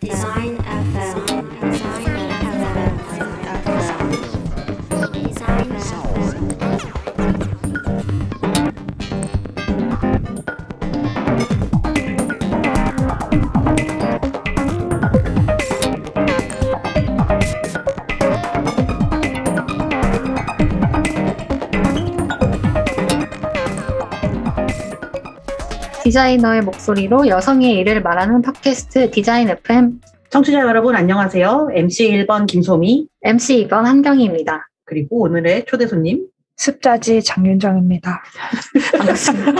Design FM. 디자이너의 목소리로 여성의 일을 말하는 팟캐스트 디자인 FM 청취자 여러분 안녕하세요. MC 1번 김소미 MC 2번 한경희입니다. 그리고 오늘의 초대 손님 습자지 장윤정입니다. 반갑습니다.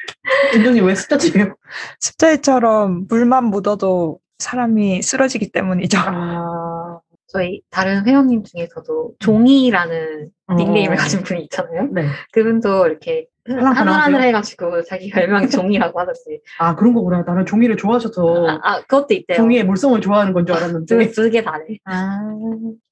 윤정님 왜 숫자집이에요? 습자지처럼 물만 묻어도 사람이 쓰러지기 때문이죠. 아, 저희 다른 회원님 중에서도 종이라는 어. 닉네임을 가진 분이 있잖아요. 네. 그분도 이렇게 하늘하늘 해가지고 자기 별명이 종이라고 하던데 아 그런 거구나. 나는 종이를 좋아하셔서 아, 아, 그것도 있대요. 종이의 물성을 좋아하는 건 줄 알았는데. 두개 다네. 아,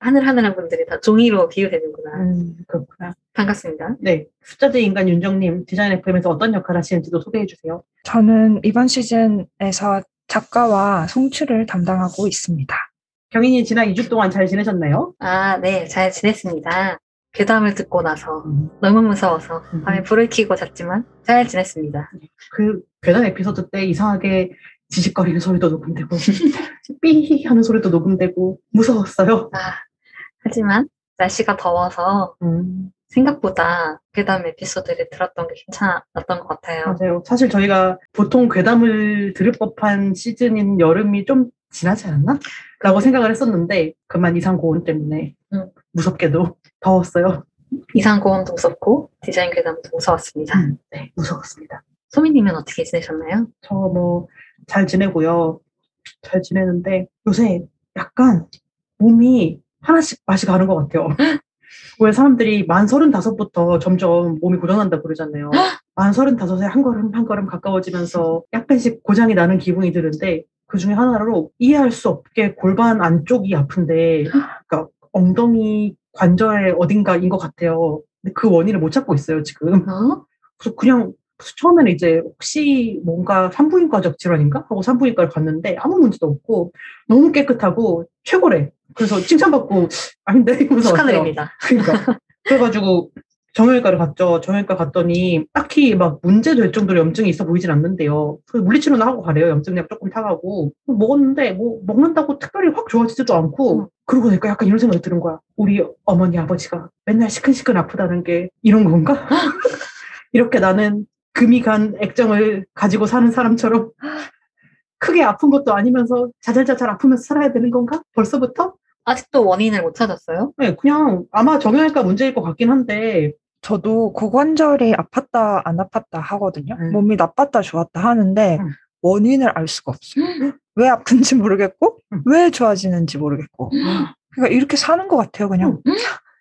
하늘하늘한 분들이 다 종이로 비유되는구나. 음, 그렇구나. 반갑습니다. 네. 숫자제 인간 윤정님 디자인 FM에서 어떤 역할 하시는지도 소개해 주세요. 저는 이번 시즌에서 작가와 송출을 담당하고 있습니다. 경인이 지난 2주 동안 잘 지내셨나요? 아, 네, 잘 지냈습니다. 괴담을 듣고 나서 음, 너무 무서워서 음. 밤에 불을 켜고 잤지만 잘 지냈습니다. 그 괴담 에피소드 때 이상하게 지직거리는 소리도 녹음되고 삐 하는 소리도 녹음되고 무서웠어요. 아, 하지만 날씨가 더워서 음. 생각보다 괴담 에피소드를 들었던 게 괜찮았던 것 같아요. 맞아요. 사실 저희가 보통 괴담을 들을 법한 시즌인 여름이 좀 지나지 않았나? 라고 생각을 했었는데 그만 이상 고온 때문에 음. 무섭게도 더웠어요. 이상고원도 무섭고 디자인 괴담도 무서웠습니다. 음, 네, 무서웠습니다. 소민님은 어떻게 지내셨나요? 저 뭐 잘 지내고요. 잘 지내는데 요새 약간 몸이 하나씩 맛이 가는 것 같아요. 왜 사람들이 만 서른다섯부터 점점 몸이 고장난다 그러잖아요. 만 서른다섯에 한 걸음 한 걸음 가까워지면서 약간씩 고장이 나는 기분이 드는데 그 중에 하나로 이해할 수 없게 골반 안쪽이 아픈데 그러니까 엉덩이 관절 어딘가인 것 같아요. 근데 그 원인을 못 찾고 있어요 지금. 어? 그래서 그냥 처음에는 이제 혹시 뭔가 산부인과적 질환인가 하고 산부인과를 갔는데 아무 문제도 없고 너무 깨끗하고 최고래. 그래서 칭찬받고 아닌데 이러면서. 축하드립니다. 그러니까 그래가지고 정형외과를 갔죠. 정형외과 갔더니 딱히 막 문제 될 정도로 염증이 있어 보이진 않는데요. 그래서 물리치료는 하고 가래요. 염증약 조금 타가고 먹었는데 뭐 먹는다고 특별히 확 좋아지지도 않고 그러고 나니까 약간 이런 생각이 드는 거야. 우리 어머니 아버지가 맨날 시큰시큰 아프다는 게 이런 건가? 이렇게 나는 금이 간 액정을 가지고 사는 사람처럼 크게 아픈 것도 아니면서 자잘자잘 아프면서 살아야 되는 건가? 벌써부터? 아직도 원인을 못 찾았어요? 네, 그냥 아마 정형외과 문제일 것 같긴 한데 저도 고관절이 아팠다 안 아팠다 하거든요. 음. 몸이 나빴다 좋았다 하는데 음. 원인을 알 수가 없어요. 왜 아픈지 모르겠고 음. 왜 좋아지는지 모르겠고 그러니까 이렇게 사는 것 같아요 그냥.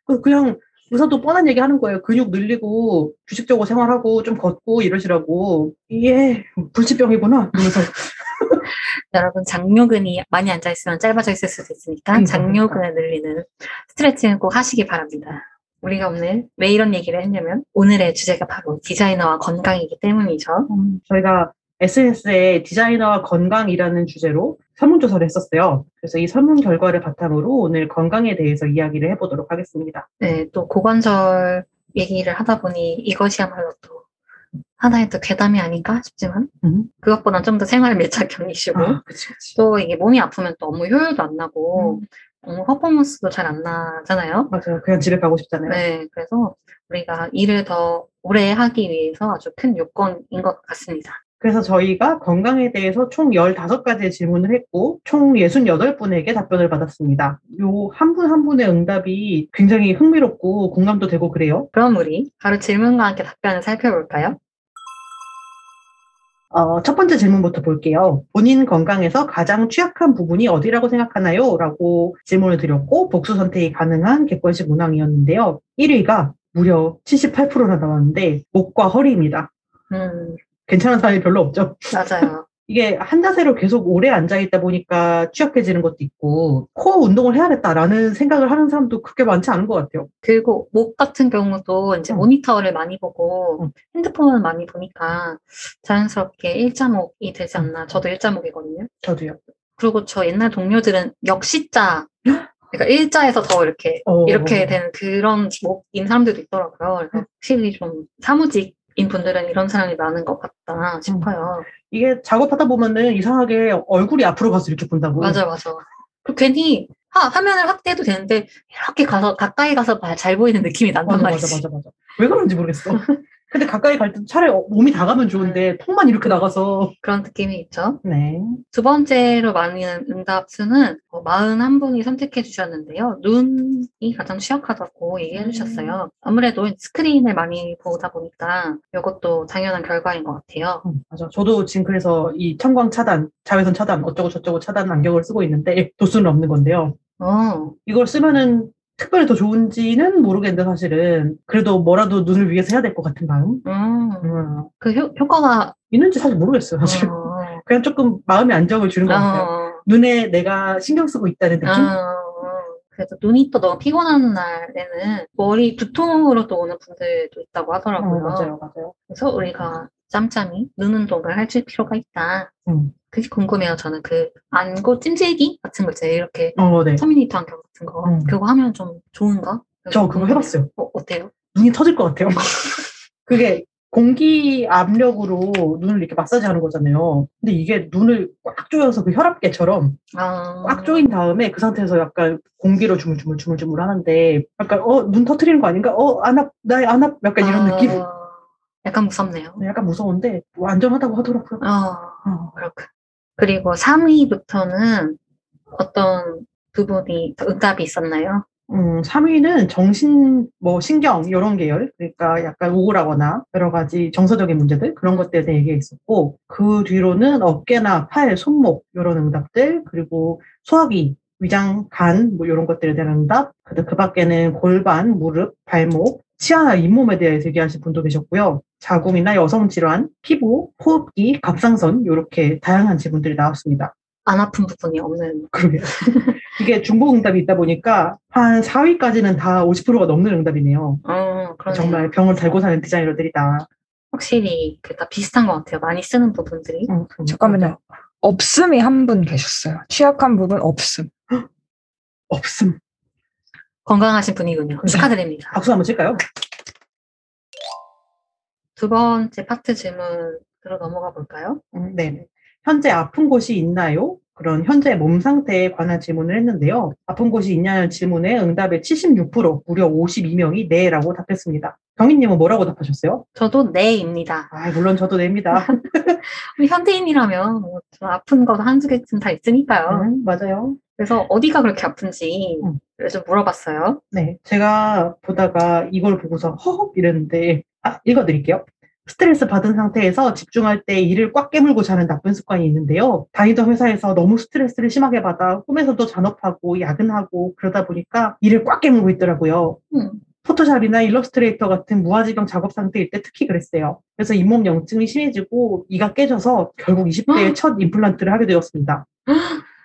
그- 그냥 의사도 뻔한 얘기 하는 거예요. 근육 늘리고 규칙적으로 생활하고 좀 걷고 이러시라고. 이게 불치병이구나. 그래서 여러분 장요근이 많이 앉아 있으면 짧아져 있을 수도 있으니까 그러니까, 장요근을 늘리는 스트레칭은 꼭 하시기 바랍니다. 우리가 오늘 왜 이런 얘기를 했냐면 오늘의 주제가 바로 디자이너와 건강이기 때문이죠. 저희가 SNS에 디자이너와 건강이라는 주제로 설문조사를 했었어요. 그래서 이 설문 결과를 바탕으로 오늘 건강에 대해서 이야기를 해보도록 하겠습니다. 네, 또 고관절 얘기를 하다 보니 이것이야말로 또 하나의 또 괴담이 아닌가 싶지만 음. 그것보다 좀 더 생활 밀착형이시고 아. 또 이게 몸이 아프면 또 업무 효율도 안 나고 업무 퍼포먼스도 잘 안 나잖아요. 맞아요. 그냥 집에 가고 싶잖아요. 네, 그래서 우리가 일을 더 오래 하기 위해서 아주 큰 요건인 것 같습니다. 그래서 저희가 건강에 대해서 총 15가지의 질문을 했고, 총 68분에게 답변을 받았습니다. 요 한 분한 분의 응답이 굉장히 흥미롭고 공감도 되고 그래요. 그럼 우리 바로 질문과 함께 답변을 살펴볼까요? 어, 첫 번째 질문부터 볼게요. 본인 건강에서 가장 취약한 부분이 어디라고 생각하나요? 라고 질문을 드렸고, 복수 선택이 가능한 객관식 문항이었는데요. 1위가 무려 78%나 나왔는데, 목과 허리입니다. 음, 괜찮은 사람이 별로 없죠. 맞아요. 이게 한 자세로 계속 오래 앉아 있다 보니까 취약해지는 것도 있고 코어 운동을 해야겠다라는 생각을 하는 사람도 그렇게 많지 않은 것 같아요. 그리고 목 같은 경우도 이제 응. 모니터를 많이 보고 응. 핸드폰을 많이 보니까 자연스럽게 일자목이 되지 않나. 저도 일자목이거든요. 저도요. 그리고 저 옛날 동료들은 역시자, 그러니까 일자에서 더 이렇게 어. 이렇게 되는 그런 목인 사람들도 있더라고요. 확실히 좀 사무직인 분들은 이런 사람이 많은 것 같다 싶어요. 이게 작업하다 보면은 이상하게 얼굴이 앞으로 가서 이렇게 본다고. 맞아, 맞아. 그 괜히 화, 화면을 확대해도 되는데 이렇게 가서 가까이 가서 잘 보이는 느낌이 난단 맞아, 말이지. 맞아, 맞아, 맞아. 왜 그런지 모르겠어. 근데 가까이 갈 때 차라리 어, 몸이 다 가면 좋은데 턱만 이렇게 나가서. 그런 느낌이 있죠. 네. 두 번째로 많이 응답 수는 41분이 선택해 주셨는데요. 눈이 가장 취약하다고 얘기해 음. 주셨어요. 아무래도 스크린을 많이 보다 보니까 이것도 당연한 결과인 것 같아요. 음, 맞아. 저도 지금 그래서 이 청광 차단, 자외선 차단, 어쩌고 저쩌고 차단 안경을 쓰고 있는데 도수는 없는 건데요. 어, 이걸 쓰면은 특별히 더 좋은지는 모르겠는데 사실은 그래도 뭐라도 눈을 위해서 해야 될 것 같은 마음 음, 음, 그 효, 효과가 있는지 사실 모르겠어요. 사실 어, 그냥 조금 마음의 안정을 주는 것 같아요. 어, 눈에 내가 신경 쓰고 있다는 느낌. 어, 그래서 눈이 또 너무 피곤한 날에는 머리 두통으로도 오는 분들도 있다고 하더라고요. 어, 맞아요, 맞아요. 그래서 우리가 짬짬이 눈 운동을 해줄 필요가 있다. 음. 그게 궁금해요. 저는 그 안구 찜질기 같은 거 있잖아요. 이렇게 어, 네. 터미네이터 안경 같은 거. 음. 그거 하면 좀 좋은가? 저 그거 해봤어요. 어, 어때요? 눈이 터질 것 같아요. 그게 공기 압력으로 눈을 이렇게 마사지하는 거잖아요. 근데 이게 눈을 꽉 조여서 그 혈압계처럼 아, 꽉 조인 다음에 그 상태에서 약간 공기로 주물주물 주물주물 하는데 약간 어 눈 터트리는 거 아닌가? 어안 앞, 나안 앞, 약간 이런 아, 느낌. 약간 무섭네요. 약간 무서운데 뭐 안전하다고 하더라고요. 어, 어. 그렇군. 그리고 3위부터는 어떤 부분이 더 응답이 있었나요? 음, 3위는 정신, 뭐, 신경, 이런 계열. 그러니까 약간 우울하거나 여러 가지 정서적인 문제들, 그런 것들에 대해 얘기가 있었고, 그 뒤로는 어깨나 팔, 손목, 이런 응답들, 그리고 소화기, 위장, 간, 뭐, 이런 것들에 대한 응답. 그, 그 밖에는 골반, 무릎, 발목, 치아나 잇몸에 대해서 얘기하신 분도 계셨고요. 자궁이나 여성 질환, 피부, 호흡기, 갑상선, 이렇게 다양한 질문들이 나왔습니다. 안 아픈 부분이 없는. 그러게요. 이게 중복 응답이 있다 보니까 한 4위까지는 다 50%가 넘는 응답이네요. 어, 그러네요. 정말 병을 달고 사는 디자이너들이다. 확실히 그다 비슷한 것 같아요. 많이 쓰는 부분들이. 음, 음. 잠깐만요. 없음이 한 분 계셨어요. 취약한 부분 없음. 없음. 건강하신 분이군요. 네. 축하드립니다. 박수 한번 칠까요? 두 번째 파트 질문으로 넘어가 볼까요? 음, 네. 현재 아픈 곳이 있나요? 그런 현재 몸 상태에 관한 질문을 했는데요. 아픈 곳이 있냐는 질문에 응답의 76% 무려 52명이 네라고 답했습니다. 경희님은 뭐라고 답하셨어요? 저도 네입니다. 아, 물론 저도 네입니다. 현대인이라면 뭐좀 아픈 거 한두 개쯤 다 있으니까요. 음, 맞아요. 그래서 어디가 그렇게 아픈지 음. 좀 물어봤어요. 네, 제가 보다가 이걸 보고서 허헉 이랬는데, 아, 읽어드릴게요. 스트레스 받은 상태에서 집중할 때 이를 꽉 깨물고 자는 나쁜 습관이 있는데요. 다니던 회사에서 너무 스트레스를 심하게 받아 꿈에서도 잔업하고 야근하고 그러다 보니까 이를 꽉 깨물고 있더라고요. 음. 포토샵이나 일러스트레이터 같은 무아지경 작업 상태일 때 특히 그랬어요. 그래서 잇몸 염증이 심해지고 이가 깨져서 결국 20대에 첫 임플란트를 하게 되었습니다.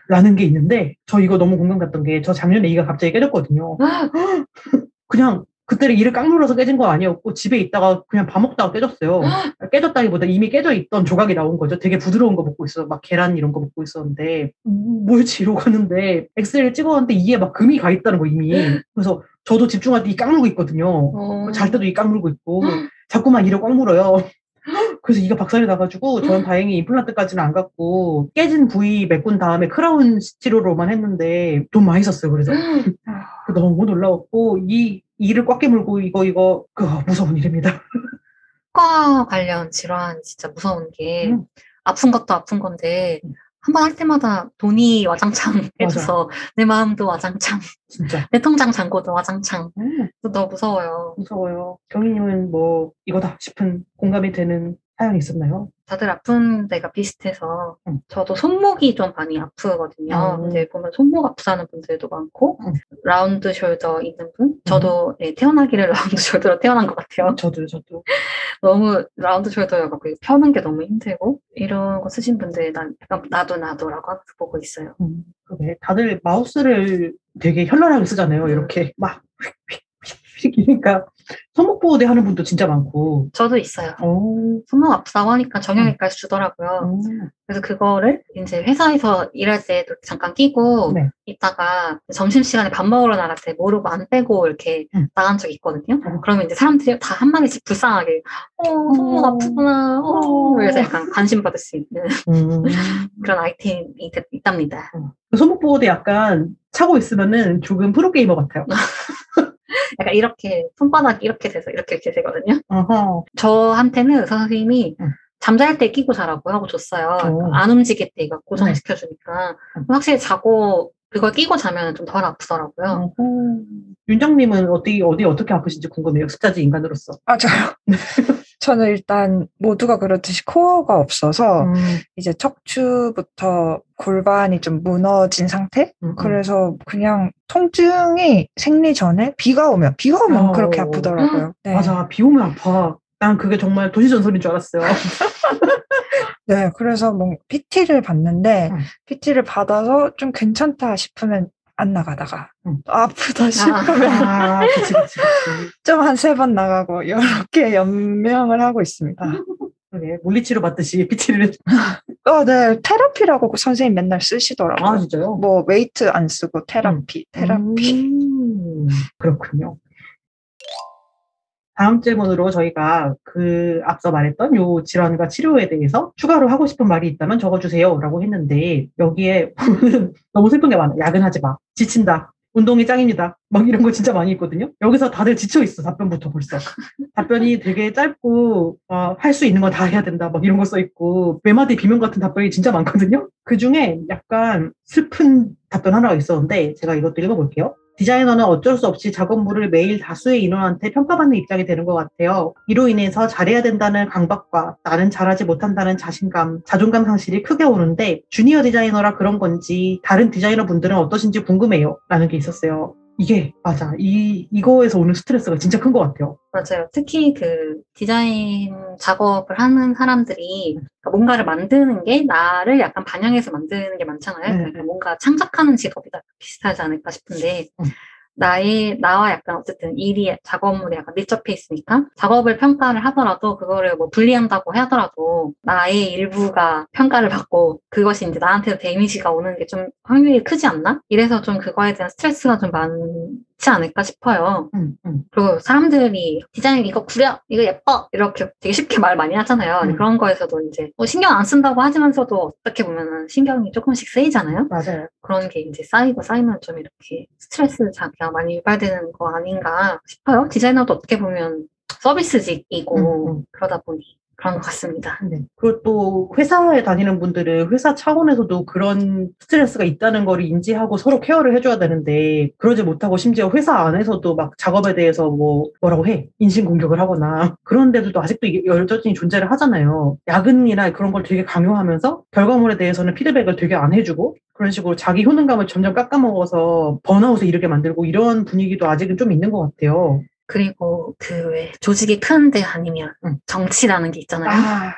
라는 게 있는데 저 이거 너무 공감 갔던 게 저 작년에 이가 갑자기 깨졌거든요. 그냥 그때는 이를 깡물어서 깨진 건 아니었고 집에 있다가 그냥 밥 먹다가 깨졌어요. 깨졌다기보다 이미 깨져 있던 조각이 나온 거죠. 되게 부드러운 거 먹고 있어. 막 계란 이런 거 먹고 있었는데 음, 뭐지 이러고 갔는데 엑스레이를 찍었는데 이에 막 금이 가 있다는 거 이미. 그래서 저도 집중할 때 이 깡 물고 있거든요. 어, 잘 때도 이 깡 물고 있고 자꾸만 이를 꽉 물어요. 그래서 이가 박살이 나가지고 저는 다행히 임플란트까지는 안 갔고 깨진 부위 메꾼 다음에 크라운 치료로만 했는데 돈 많이 썼어요. 그래서 너무 놀라웠고 이 이를 꽉 깨물고 이거 이거 그 무서운 일입니다. 치과 관련 질환 진짜 무서운 게 음. 아픈 것도 아픈 건데 한번 할 때마다 돈이 와장창 해줘서 내 마음도 와장창, 진짜 내 통장 잔고도 와장창. 음, 너무 무서워요. 무서워요. 경희님은 뭐 이거다 싶은 공감이 되는 사연이 있었나요? 다들 아픈 데가 비슷해서 음. 저도 손목이 좀 많이 아프거든요. 음. 근데 보면 손목 아프다는 분들도 많고 음. round shoulder 있는 분 저도 네, 태어나기를 round shoulder로 태어난 것 같아요. 저도 저도 너무 round shoulder여갖고 이거 펴는 게 너무 힘들고 이런 거 쓰신 분들 난 약간 나도 나도라고 하면서 보고 있어요. 음, 그래. 다들 마우스를 되게 현란하게 쓰잖아요. 이렇게 막 그러니까 손목 보호대 하는 분도 진짜 많고. 저도 있어요. 오, 손목 아프다고 하니까 정형외과에서 주더라고요. 음. 그래서 그거를 이제 회사에서 일할 때도 잠깐 끼고 네. 있다가 점심시간에 밥 먹으러 나갈 때 모르고 안 빼고 이렇게 음. 나간 적이 있거든요. 음. 그러면 이제 사람들이 다 한마디씩 불쌍하게 어, 손목 어. 아프구나. 어. 어. 그래서 약간 관심 받을 수 있는 음. 그런 아이템이 있- 있답니다. 그 손목 보호대 약간 차고 있으면은 조금 프로게이머 같아요. 약간 이렇게 손바닥 이렇게 돼서 이렇게 이렇게 되거든요. 어허. 저한테는 의사 선생님이 음. 잠잘 때 끼고 자라고 하고 줬어요. 오. 안 움직일 때 이거 고정시켜주니까. 음. 확실히 자고 그걸 끼고 자면 좀 덜 아프더라고요. 어허. 윤정님은 어디 어디 어떻게 아프신지 궁금해요. 숫자지 인간으로서. 아, 저요? 저는 일단 모두가 그렇듯이 코어가 없어서 음, 이제 척추부터 골반이 좀 무너진 상태? 음, 음. 그래서 그냥 통증이 생리 전에 비가 오면, 비가 오면 어. 그렇게 아프더라고요. 네. 맞아. 비 오면 아파. 난 그게 정말 도시 전설인 줄 알았어요. 네, 그래서 뭐 PT를 받는데 음. PT를 받아서 좀 괜찮다 싶으면 안 나가다가 음. 아프다 싶으면 아, 그치, 그치, 그치. 좀 한 세 번 나가고 개 연명을 하고 있습니다. 그러게. 물리치료 받듯이 PT를. 어, 네, 테라피라고 그 선생님 맨날 쓰시더라고요. 아, 진짜요? 뭐 웨이트 안 쓰고 테라피, 테라피. 음, 그렇군요. 다음 질문으로 저희가 그 앞서 말했던 요 질환과 치료에 대해서 추가로 하고 싶은 말이 있다면 적어주세요. 라고 했는데 여기에 너무 슬픈 게 많아. 야근하지 마. 지친다. 운동이 짱입니다. 막 이런 거 진짜 많이 있거든요. 여기서 다들 지쳐 있어. 답변부터 벌써. 답변이 되게 짧고 할수 있는 건 다 해야 된다. 막 이런 거 써 있고 메마디 비명 같은 답변이 진짜 많거든요. 그 중에 약간 슬픈 답변 하나가 있었는데 제가 이것도 읽어볼게요. 디자이너는 어쩔 수 없이 작업물을 매일 다수의 인원한테 평가받는 입장이 되는 것 같아요. 이로 인해서 잘해야 된다는 강박과 나는 잘하지 못한다는 자신감, 자존감 상실이 크게 오는데 주니어 디자이너라 그런 건지 다른 디자이너 분들은 어떠신지 궁금해요. 라는 게 있었어요. 이게 맞아. 이 이거에서 오는 스트레스가 진짜 큰 것 같아요. 맞아요. 특히 그 디자인 작업을 하는 사람들이 그러니까 뭔가를 만드는 게 나를 약간 반영해서 만드는 게 많잖아요. 네. 그러니까 뭔가 창작하는 직업이다 비슷하지 않을까 싶은데 음. 나의 나와 약간 어쨌든 일이 작업물이 약간 밀접해 있으니까 작업을 평가를 하더라도 그거를 뭐 분리한다고 하더라도 나의 일부가 평가를 받고 그것이 이제 나한테도 데미지가 오는 게 좀 확률이 크지 않나? 이래서 좀 그거에 대한 스트레스가 좀 많 지 않을까 싶어요. 음, 음. 그리고 사람들이 디자인 이거 구려 이거 예뻐 이렇게 되게 쉽게 말 많이 하잖아요. 음. 그런 거에서도 이제 뭐 신경 안 쓴다고 하지만서도 어떻게 보면은 신경이 조금씩 쓰이잖아요. 맞아요. 그런 게 이제 쌓이고 쌓이면 좀 이렇게 스트레스 자기가 많이 유발되는 거 아닌가 싶어요. 디자이너도 어떻게 보면 서비스직이고 음, 음. 그러다 보니 그런 것 같습니다. 네. 그리고 또 회사에 다니는 분들은 회사 차원에서도 그런 스트레스가 있다는 걸 인지하고 서로 케어를 해줘야 되는데 그러지 못하고 심지어 회사 안에서도 막 작업에 대해서 뭐 뭐라고 해 인신 공격을 하거나 그런데도 아직도 여전히 존재를 하잖아요. 야근이나 그런 걸 되게 강요하면서 결과물에 대해서는 피드백을 되게 안 해주고 그런 식으로 자기 효능감을 점점 깎아먹어서 번아웃에 이르게 만들고 이런 분위기도 아직은 좀 있는 것 같아요. 그리고 그 왜 조직이 큰데 아니면 음. 정치라는 게 있잖아요. 아,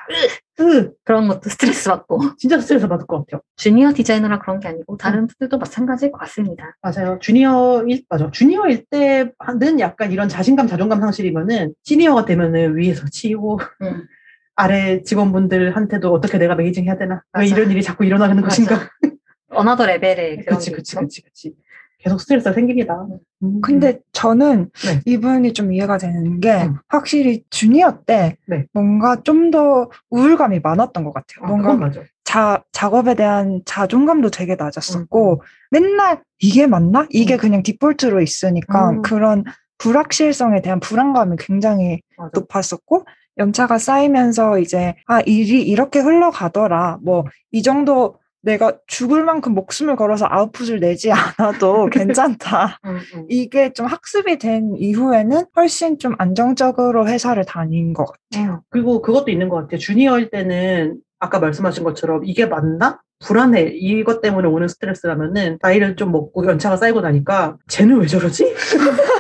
으, 그런 것도 스트레스 받고 진짜 스트레스 받을 것 같아요. 주니어 디자이너라 그런 게 아니고 음. 다른 분들도 마찬가지일 것 같습니다. 맞아요. 주니어일, 맞아. 주니어일 때는 약간 이런 자신감, 자존감 상실이면은, 시니어가 되면은 위에서 치이고, 음. 아래 직원분들한테도 어떻게 내가 managing 해야 되나? 왜 맞아. 이런 일이 자꾸 일어나는. 것인가? another level의 그런 그치, 게 그치. 그치, 그치. 계속 스트레스가 생깁니다. 음. 근데 저는 네. 이분이 좀 이해가 되는 게 음. 확실히 주니어 때 네. 뭔가 좀 더 우울감이 많았던 것 같아요. 아, 뭔가. 자, 작업에 대한 자존감도 되게 낮았었고 음. 맨날 이게 맞나? 이게 음. 그냥 디폴트로 있으니까 음. 그런 불확실성에 대한 불안감이 굉장히 맞아. 높았었고 연차가 쌓이면서 이제 아 일이 이렇게 흘러가더라 뭐 이 정도 내가 죽을 만큼 목숨을 걸어서 아웃풋을 내지 않아도 괜찮다. 이게 좀 학습이 된 이후에는 훨씬 좀 안정적으로 회사를 다닌 것 같아요. 그리고 그것도 있는 것 같아요. 주니어일 때는 아까 말씀하신 것처럼 이게 맞나? 불안해. 이것 때문에 오는 스트레스라면은 나이를 좀 먹고 연차가 쌓이고 나니까 쟤는 왜 저러지?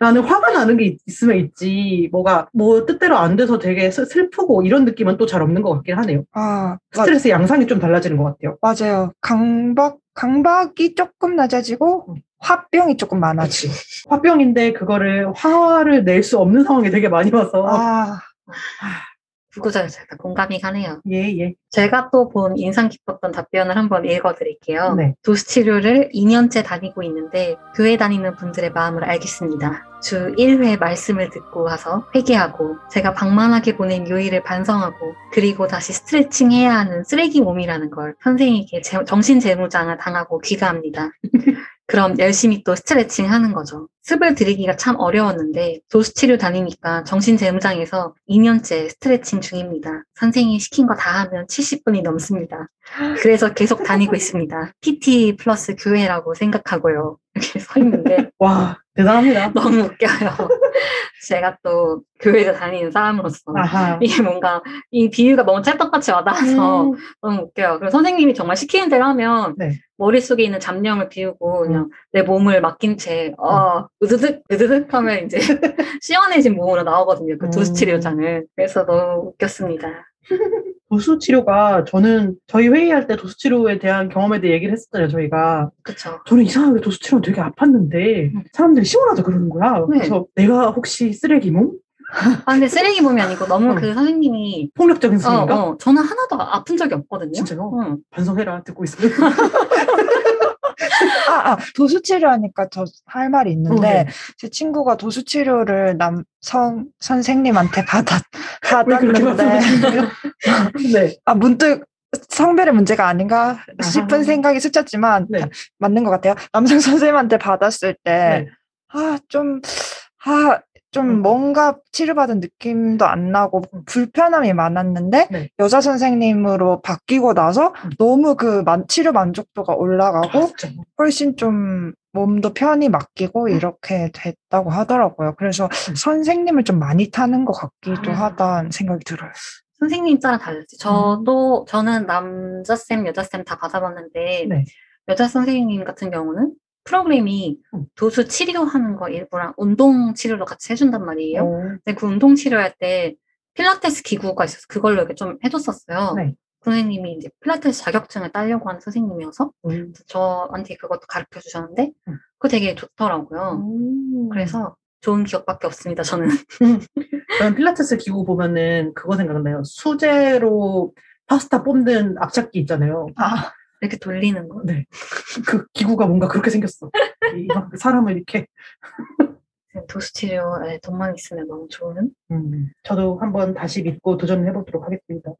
나는 화가 나는 게 있- 있으면 있지. 뭐가 뭐 뜻대로 안 돼서 되게 슬- 슬프고 이런 느낌은 또 잘 없는 것 같긴 하네요. 아, 마- 스트레스 양상이 좀 달라지는 것 같아요. 맞아요. 강박, 강박이 조금 낮아지고 화병이 조금 많아지고. 화병인데 그거를 화를 낼 수 없는 상황이 되게 많이 와서 아, 구구절절 다 공감이 가네요. 예, 예. 제가 또 본 인상 깊었던 답변을 한번 읽어드릴게요. 네. 도수치료를 2년째 다니고 있는데 교회 다니는 분들의 마음을 알겠습니다. 주 1회 말씀을 듣고 와서 회개하고 제가 방만하게 보낸 요일을 반성하고 그리고 다시 스트레칭 해야 하는 쓰레기 몸이라는 걸 선생님께 제- 정신재무장을 당하고 귀가합니다. 그럼 열심히 또 스트레칭 하는 거죠. 습을 들이기가 참 어려웠는데 도수치료 다니니까 정신재무장에서 2년째 스트레칭 중입니다. 선생님이 시킨 거 다 하면 70분이 넘습니다. 그래서 계속 다니고 있습니다. PT 플러스 교회라고 생각하고요. 이렇게 서 있는데 와, 대단합니다. 너무 웃겨요. 제가 또 교회를 다니는 사람으로서 아하. 이게 뭔가 이 비유가 너무 찰떡같이 와닿아서 음, 너무 웃겨요. 그리고 선생님이 정말 시키는 대로 하면 네. 머릿속에 있는 잡념을 비우고 그냥 내 몸을 맡긴 채 어, 으드득 으드득 하면 이제 시원해진 몸으로 나오거든요. 그 음. 도수치료장을. 그래서 너무 웃겼습니다. 도수 치료가 저는 저희 회의할 때 도수 치료에 대한 경험에 대해 얘기를 했었잖아요, 저희가. 그쵸. 저는 이상하게 도수 치료는 되게 아팠는데 음. 사람들이 시원하다 그러는 거야. 네. 그래서 내가 혹시 쓰레기 몸? 아, 근데 쓰레기 몸이 아니고 너무 어. 그 선생님이 폭력적인 어, 스님인가? 어, 저는 하나도 아픈 적이 없거든요. 진짜요? 응. 반성해라 듣고 있으면. 아, 아, 도수치료 하니까 저 할 말이 있는데, 어, 네. 제 친구가 도수치료를 남성 선생님한테 받았, 받았는데? 네. 아, 문득 성별의 문제가 아닌가 싶은 아하. 생각이 스쳤지만, 네. 다- 맞는 것 같아요. 남성 선생님한테 받았을 때, 네. 아, 좀, 아, 좀 음. 뭔가 치료받은 느낌도 안 나고 음. 불편함이 많았는데 네. 여자 선생님으로 바뀌고 나서 음. 너무 그 만- 치료 만족도가 올라가고 아, 진짜. 훨씬 좀 몸도 편히 맡기고 이렇게 됐다고 하더라고요. 그래서 음. 선생님을 좀 많이 타는 것 같기도 아. 하다는 생각이 들어요. 선생님 따라 다르지. 저도, 저는 남자 쌤, 여자 쌤 다 받아봤는데, 네. 여자 선생님 같은 경우는 프로그램이 음. 도수 치료하는 거 일부랑 운동 치료를 같이 해준단 말이에요. 어, 근데 그 운동 치료할 때 필라테스 기구가 있어서 그걸로 이렇게 좀 해줬었어요. 네. 선생님이 이제 필라테스 자격증을 따려고 하는 선생님이어서 음. 저한테 그것도 가르쳐 주셨는데 음. 그거 되게 좋더라고요. 음. 그래서 좋은 기억밖에 없습니다. 저는 저는 필라테스 기구 보면은 그거 생각나요. 수제로 파스타 뽑는 압착기 있잖아요. 아, 이렇게 돌리는 거. 네. 그 기구가 뭔가 그렇게 생겼어. 이- 막 사람을 이렇게. 도수 치료에 돈만 있으면 너무 좋은. 음, 저도 한번 다시 믿고 도전을 해보도록 하겠습니다.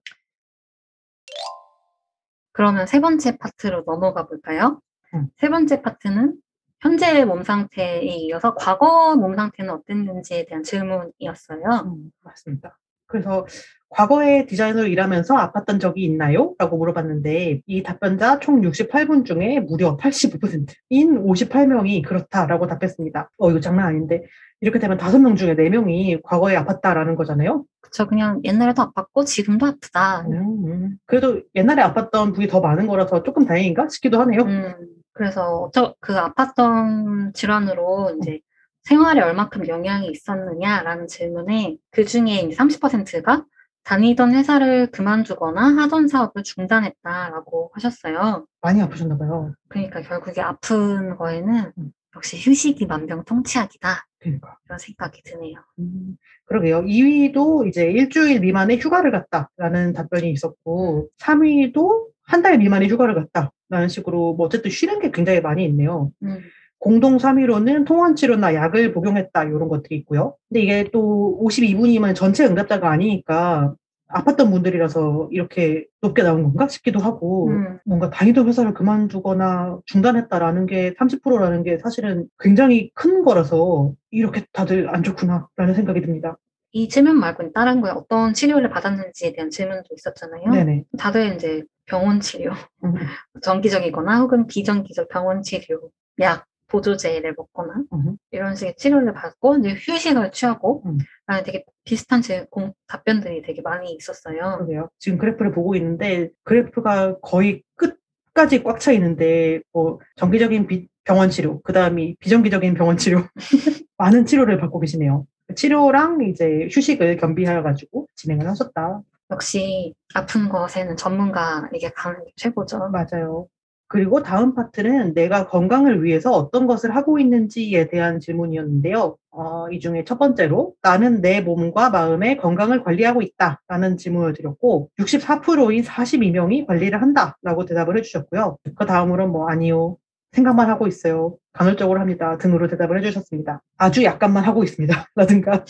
그러면 세 번째 파트로 넘어가 볼까요? 음. 세 번째 파트는 현재 몸 상태에 이어서 과거 몸 상태는 어땠는지에 대한 질문이었어요. 음, 맞습니다. 그래서 과거에 디자이너로 일하면서 아팠던 적이 있나요? 라고 물어봤는데 이 답변자 총 68분 중에 무려 85%인 58명이 그렇다라고 답했습니다. 어 이거 장난 아닌데 이렇게 되면 5명 중에 4명이 과거에 아팠다라는 거잖아요. 그쵸. 그냥 옛날에도 아팠고 지금도 아프다. 음, 그래도 옛날에 아팠던 부위 더 많은 거라서 조금 다행인가 싶기도 하네요. 음, 그래서 저 그 아팠던 질환으로 이제 생활에 얼마큼 영향이 있었느냐라는 질문에 그 중에 이제 30%가 다니던 회사를 그만두거나 하던 사업을 중단했다라고 하셨어요. 많이 아프셨나 봐요. 그러니까 결국에 아픈 거에는 음. 역시 휴식이 만병통치약이다. 그러니까. 그런 생각이 드네요. 음, 그러게요. 2위도 이제 일주일 미만의 휴가를 갔다라는 답변이 있었고, 3위도 한 달 미만의 휴가를 갔다라는 식으로 뭐 어쨌든 쉬는 게 굉장히 많이 있네요. 음, 공동 3위로는 통원 치료나 약을 복용했다 이런 것들이 있고요. 근데 이게 또 52분이면 전체 응답자가 아니니까 아팠던 분들이라서 이렇게 높게 나온 건가 싶기도 하고 음, 뭔가 다니던 회사를 그만두거나 중단했다라는 게 30%라는 게 사실은 굉장히 큰 거라서 이렇게 다들 안 좋구나라는 생각이 듭니다. 이 질문 말고는 다른 거에 어떤 치료를 받았는지에 대한 질문도 있었잖아요. 네네. 다들 이제 병원 치료, 음. 정기적이거나 혹은 비정기적 병원 치료, 약, 보조제를 먹거나 음. 이런 식의 치료를 받고 이제 휴식을 취하고 음. 아, 되게 비슷한 제 공, 답변들이 되게 많이 있었어요. 그러게요. 지금 그래프를 보고 있는데 그래프가 거의 끝까지 꽉 차 있는데 뭐 정기적인 비- 병원 치료, 그 다음이 비정기적인 병원 치료 많은 치료를 받고 계시네요. 치료랑 이제 휴식을 겸비하여 가지고 진행을 하셨다. 역시 아픈 것에는 전문가에게 가는 게 최고죠. 맞아요. 그리고 다음 파트는 내가 건강을 위해서 어떤 것을 하고 있는지에 대한 질문이었는데요. 어, 이 중에 첫 번째로 나는 내 몸과 마음의 건강을 관리하고 있다 라는 질문을 드렸고 64%인 42명이 관리를 한다 라고 대답을 해주셨고요. 그 다음으로 뭐 아니요. 생각만 하고 있어요. 간헐적으로 합니다. 등으로 대답을 해주셨습니다. 아주 약간만 하고 있습니다. 라든가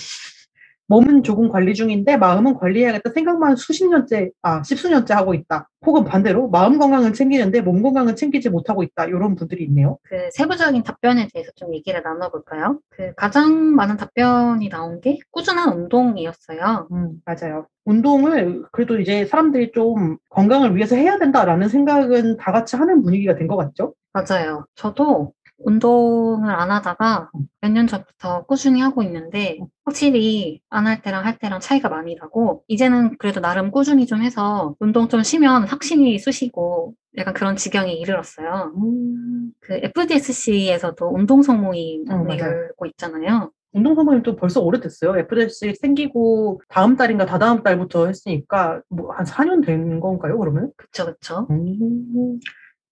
몸은 조금 관리 중인데 마음은 관리해야겠다 생각만 수십 년째, 아, 십수년째 하고 있다. 혹은 반대로 마음 건강은 챙기는데 몸 건강은 챙기지 못하고 있다. 이런 분들이 있네요. 그 세부적인 답변에 대해서 좀 얘기를 나눠볼까요? 그 가장 많은 답변이 나온 게 꾸준한 운동이었어요. 음, 맞아요. 운동을 그래도 이제 사람들이 좀 건강을 위해서 해야 된다라는 생각은 다 같이 하는 분위기가 된 것 같죠? 맞아요. 저도 운동을 안 하다가 몇 년 전부터 꾸준히 하고 있는데 확실히 안 할 때랑 할 때랑 차이가 많이 나고 이제는 그래도 나름 꾸준히 좀 해서 운동 좀 쉬면 확신이 쑤시고 약간 그런 지경에 이르렀어요. 음, 그 FDSC에서도 운동성 모임 어. 열고 있잖아요. 운동 선생님도 벌써 오래됐어요. FDC 생기고 다음 달인가 다다음 달부터 했으니까 뭐 한 4년 된 건가요, 그러면? 그쵸, 그쵸. 음,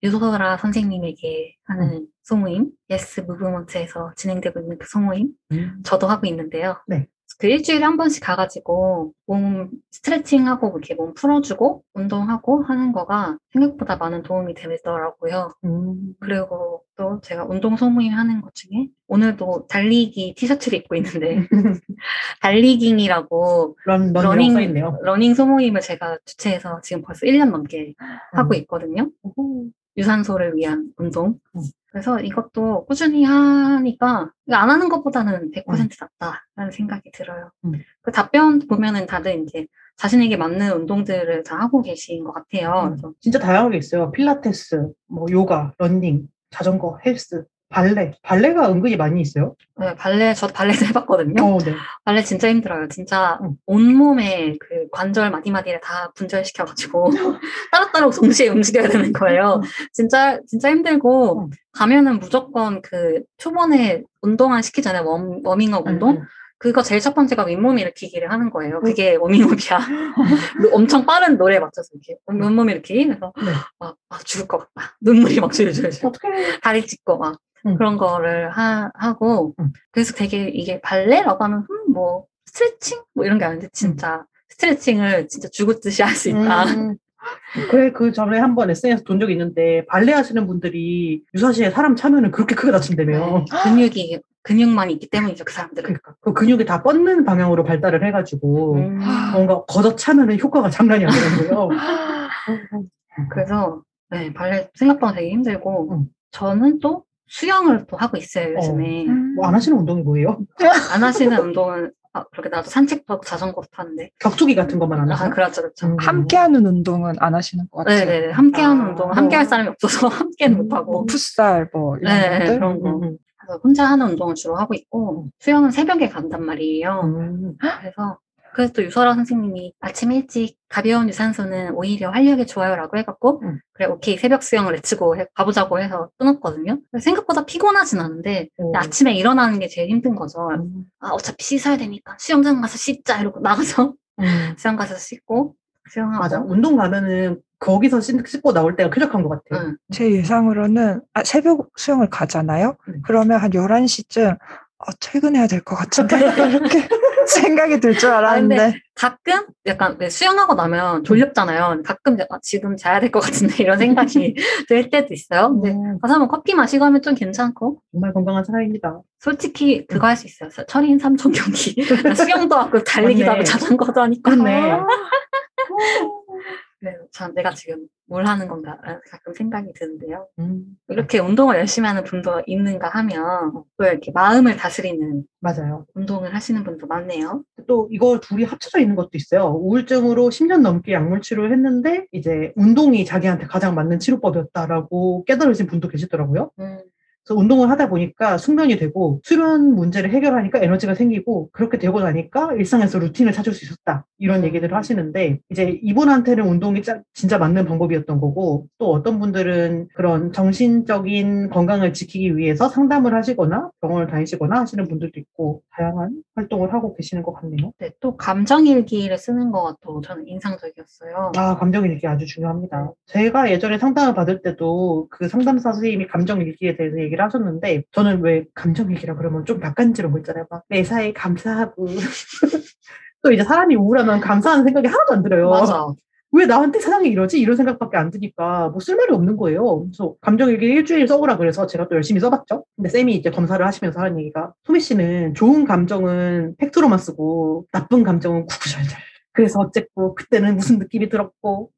유소라 선생님에게 하는 소모임, 예스 무브먼트에서 진행되고 있는 그 소모임, 음. 저도 하고 있는데요. 네. 그 일주일에 한 번씩 가가지고 몸 스트레칭하고 이렇게 몸 풀어주고 운동하고 하는 거가 생각보다 많은 도움이 되더라고요. 음. 그리고 또 제가 운동 소모임 하는 것 중에 오늘도 달리기 티셔츠를 입고 있는데 달리깅이라고 런, 러닝. 러닝 소모임을 제가 주최해서 지금 벌써 1년 넘게 하고 있거든요. 음. 유산소를 위한 운동. 음. 그래서 이것도 꾸준히 하니까 안 하는 것보다는 100% 낫다라는 생각이 들어요. 음. 그 답변 보면은 다들 이제 자신에게 맞는 운동들을 다 하고 계신 것 같아요. 음. 진짜 다양하게 있어요. 필라테스, 뭐 요가, 런닝, 자전거, 헬스, 발레. 발레가 은근히 많이 있어요. 네, 발레 저도 발레도 해봤거든요. 어, 네. 발레 진짜 힘들어요. 진짜 음. 온몸에 그 관절 마디마디를 다 분절시켜가지고 따로따로 동시에 움직여야 되는 거예요. 진짜 진짜 힘들고 음. 가면은 무조건 그 초반에 운동화 시키잖아요. 웜, 워밍업 운동. 음. 그거 제일 첫 번째가 윗몸 일으키기를 하는 거예요. 그게 워밍업이야. 엄청 빠른 노래에 맞춰서 이렇게 윗몸 일으키기. 그래서 네. 막, 아, 죽을 것 같다. 눈물이 막 줄줄줄. 어떻게 다리 찢고 막 음. 그런 거를 하, 하고 음. 그래서 되게 이게 발레라고 하면 음, 뭐 스트레칭 뭐 이런 게 아닌데 진짜 스트레칭을 진짜 죽었듯이 할 수 있다. 음. 그래 그 전에 한 번 SNS 본 적이 있는데 발레 하시는 분들이 유사시에 사람 차면은 그렇게 크게 다친다며요. 네, 근육이 근육만 있기 때문이죠 그 사람들은. 그러니까 그 근육이 다 뻗는 방향으로 발달을 해가지고 음, 뭔가 걷어 차면은 효과가 장난이 아니더라고요. 그래서 네, 발레 생각보다 되게 힘들고 음. 저는 또 수영을 또 하고 있어요 요즘에. 뭐안 하시는 운동이 뭐예요? 안 하시는 운동은 아, 그렇게 나도 산책도 하고 자전거도 타는데. 격투기 같은 것만 안 아, 하시나? 그렇죠, 그렇죠. 음. 함께하는 운동은 안 하시는 것 같아요. 네네네. 함께하는 아, 운동은 함께할 사람이 없어서 함께는 음. 못하고. 뭐 풋살 뭐 이런 네, 것들. 그런 거. 음, 음, 그래서 혼자 하는 운동을 주로 하고 있고, 수영은 새벽에 간단 말이에요. 음. 그래서, 그래서 또 유설아 선생님이 아침 일찍 가벼운 유산소는 오히려 활력에 좋아요라고 해갖고, 음. 그래, 오케이, 새벽 수영을 레츠고 해- 가보자고 해서 끊었거든요. 생각보다 피곤하진 않은데, 오. 아침에 일어나는 게 제일 힘든 거죠. 음. 아, 어차피 씻어야 되니까 수영장 가서 씻자 이러고 나가서 음. 수영 가서 씻고 수영하고 맞아. 운동 가면은 거기서 씻- 씻고 나올 때가 쾌적한 것 같아요. 응. 제 예상으로는 아, 새벽 수영을 가잖아요. 네. 그러면 한 11시쯤 어, 퇴근해야 될 것 같은데 이렇게 생각이 들 줄 알았는데 아, 가끔 약간 왜 수영하고 나면 졸렵잖아요. 가끔 아, 지금 자야 될 것 같은데 이런 생각이 들 때도 있어요. 근데 음, 가서 한번 커피 마시고 하면 좀 괜찮고 정말 건강한 사람입니다. 솔직히 그거 할 수 있어요. 철인 삼종 경기 수영도 하고 달리기도 맞네. 하고 자전거도 하니까 그렇네. 그래서 참 내가 지금 뭘 하는 건가 라는 가끔 생각이 드는데요. 음, 이렇게 운동을 열심히 하는 분도 있는가 하면 또 이렇게 마음을 다스리는 맞아요. 운동을 하시는 분도 많네요. 또 이거 둘이 합쳐져 있는 것도 있어요. 우울증으로 10년 넘게 약물 치료를 했는데 이제 운동이 자기한테 가장 맞는 치료법이었다라고 깨달으신 분도 계시더라고요. 음, 그래서 운동을 하다 보니까 숙면이 되고 수면 문제를 해결하니까 에너지가 생기고 그렇게 되고 나니까 일상에서 루틴을 찾을 수 있었다 이런 얘기들을 하시는데 이제 이분한테는 운동이 짜- 진짜 맞는 방법이었던 거고 또 어떤 분들은 그런 정신적인 건강을 지키기 위해서 상담을 하시거나 병원을 다니시거나 하시는 분들도 있고 다양한 활동을 하고 계시는 것 같네요. 네, 또 감정일기를 쓰는 것도 저는 인상적이었어요. 아, 감정일기 아주 중요합니다. 제가 예전에 상담을 받을 때도 그 상담사 선생님이 감정일기에 대해서 얘기 를 하셨는데, 저는 왜 감정일기라 그러면 좀 낯간지러운 거 있잖아요. 막 매사에 감사하고. 또 이제 사람이 우울하면 감사하는 생각이 하나도 안 들어요. 맞아. 왜 나한테 세상에 이러지? 이런 생각밖에 안 드니까 뭐 쓸 말이 없는 거예요. 그래서 감정일기 일주일 써보라 그래서 제가 또 열심히 써봤죠. 근데 쌤이 이제 검사를 하시면서 하는 얘기가 소미 씨는 좋은 감정은 팩트로만 쓰고 나쁜 감정은 구구절절. 그래서 어쨌고 그때는 무슨 느낌이 들었고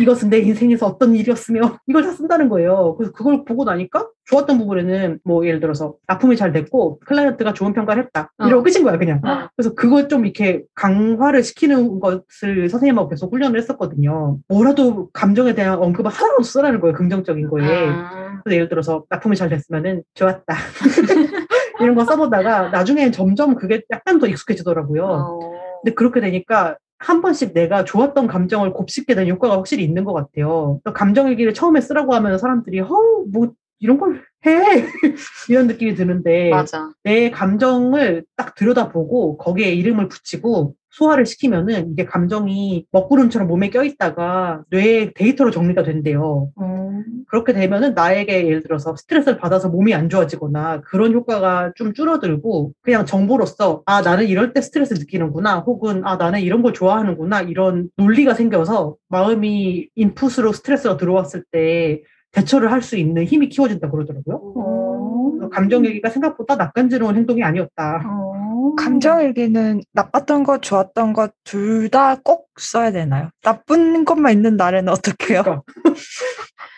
이것은 내 인생에서 어떤 일이었으며 이걸 다 쓴다는 거예요. 그래서 그걸 보고 나니까 좋았던 부분에는 뭐 예를 들어서 아픔이 잘 됐고 클라이언트가 좋은 평가를 했다. 이러고 어. 끝인 거야 그냥. 어. 그래서 그걸 좀 이렇게 강화를 시키는 것을 선생님하고 계속 훈련을 했었거든요. 뭐라도 감정에 대한 언급을 하나도 쓰라는 거예요. 긍정적인 거에. 아, 그래서 예를 들어서 아픔이 잘 됐으면은 좋았다. 이런 거 써보다가 나중에 점점 그게 약간 더 익숙해지더라고요. 어, 근데 그렇게 되니까 한 번씩 내가 좋았던 감정을 곱씹게 되는 효과가 확실히 있는 것 같아요. 감정일기를 처음에 쓰라고 하면 사람들이 허, 뭐 이런 걸 해. 이런 느낌이 드는데 맞아. 내 감정을 딱 들여다보고 거기에 이름을 붙이고 소화를 시키면은 이게 감정이 먹구름처럼 몸에 껴있다가 뇌에 데이터로 정리가 된대요. 어, 그렇게 되면은 나에게 예를 들어서 스트레스를 받아서 몸이 안 좋아지거나 그런 효과가 좀 줄어들고 그냥 정보로서 아 나는 이럴 때 스트레스 느끼는구나 혹은 아 나는 이런 걸 좋아하는구나 이런 논리가 생겨서 마음이 인풋으로 스트레스가 들어왔을 때 대처를 할 수 있는 힘이 키워진다 그러더라고요. 어, 감정 얘기가 생각보다 낯간지러운 행동이 아니었다. 어. 감정일기는 나빴던 것, 좋았던 것 둘 다 꼭 써야 되나요? 나쁜 것만 있는 날에는 어떻게 해요? 그러니까.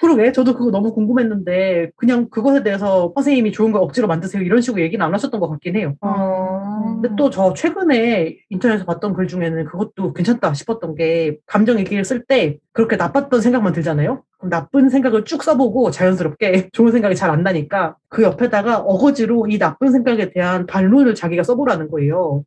그러게 저도 그거 너무 궁금했는데 그냥 그것에 대해서 선생님이 좋은 걸 억지로 만드세요 이런 식으로 얘기는 안 하셨던 것 같긴 해요. 어. 근데 또 저 최근에 인터넷에서 봤던 글 중에는 그것도 괜찮다 싶었던 게 감정 얘기를 쓸 때 그렇게 나빴던 생각만 들잖아요. 그럼 나쁜 생각을 쭉 써보고 자연스럽게 좋은 생각이 잘 안 나니까 그 옆에다가 어거지로 이 나쁜 생각에 대한 반론을 자기가 써보라는 거예요.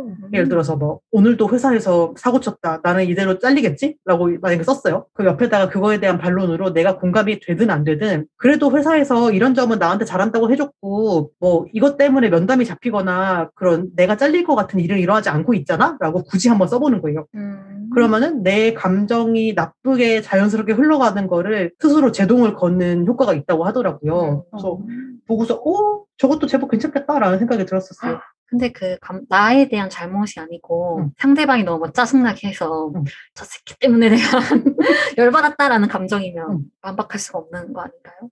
어. 예를 들어서 뭐 오늘도 회사에서 사고 쳤다. 나는 이대로 잘리겠지? 라고 만약에 썼어요. 그 옆에다가 그거에 대한 반론으로 내가 공감이 되든 안 되든 그래도 회사에서 이런 점은 나한테 잘한다고 해줬고 뭐 이것 때문에 면담이 잡히거나 그런 내가 잘릴 것 같은 일은 일어나지 않고 있잖아? 라고 굳이 한번 써보는 거예요. 음. 그러면은 내 감정이 나쁘게 자연스럽게 흘러가는 거를 스스로 제동을 걷는 효과가 있다고 하더라고요. 그래서 보고서 어 저것도 제법 괜찮겠다라는 생각이 들었었어요. 근데 그 감- 나에 대한 잘못이 아니고 응. 상대방이 너무 짜증나게 해서 응. 저 새끼 때문에 내가 열받았다라는 감정이면 응. 반박할 수가 없는 거 아닌가요?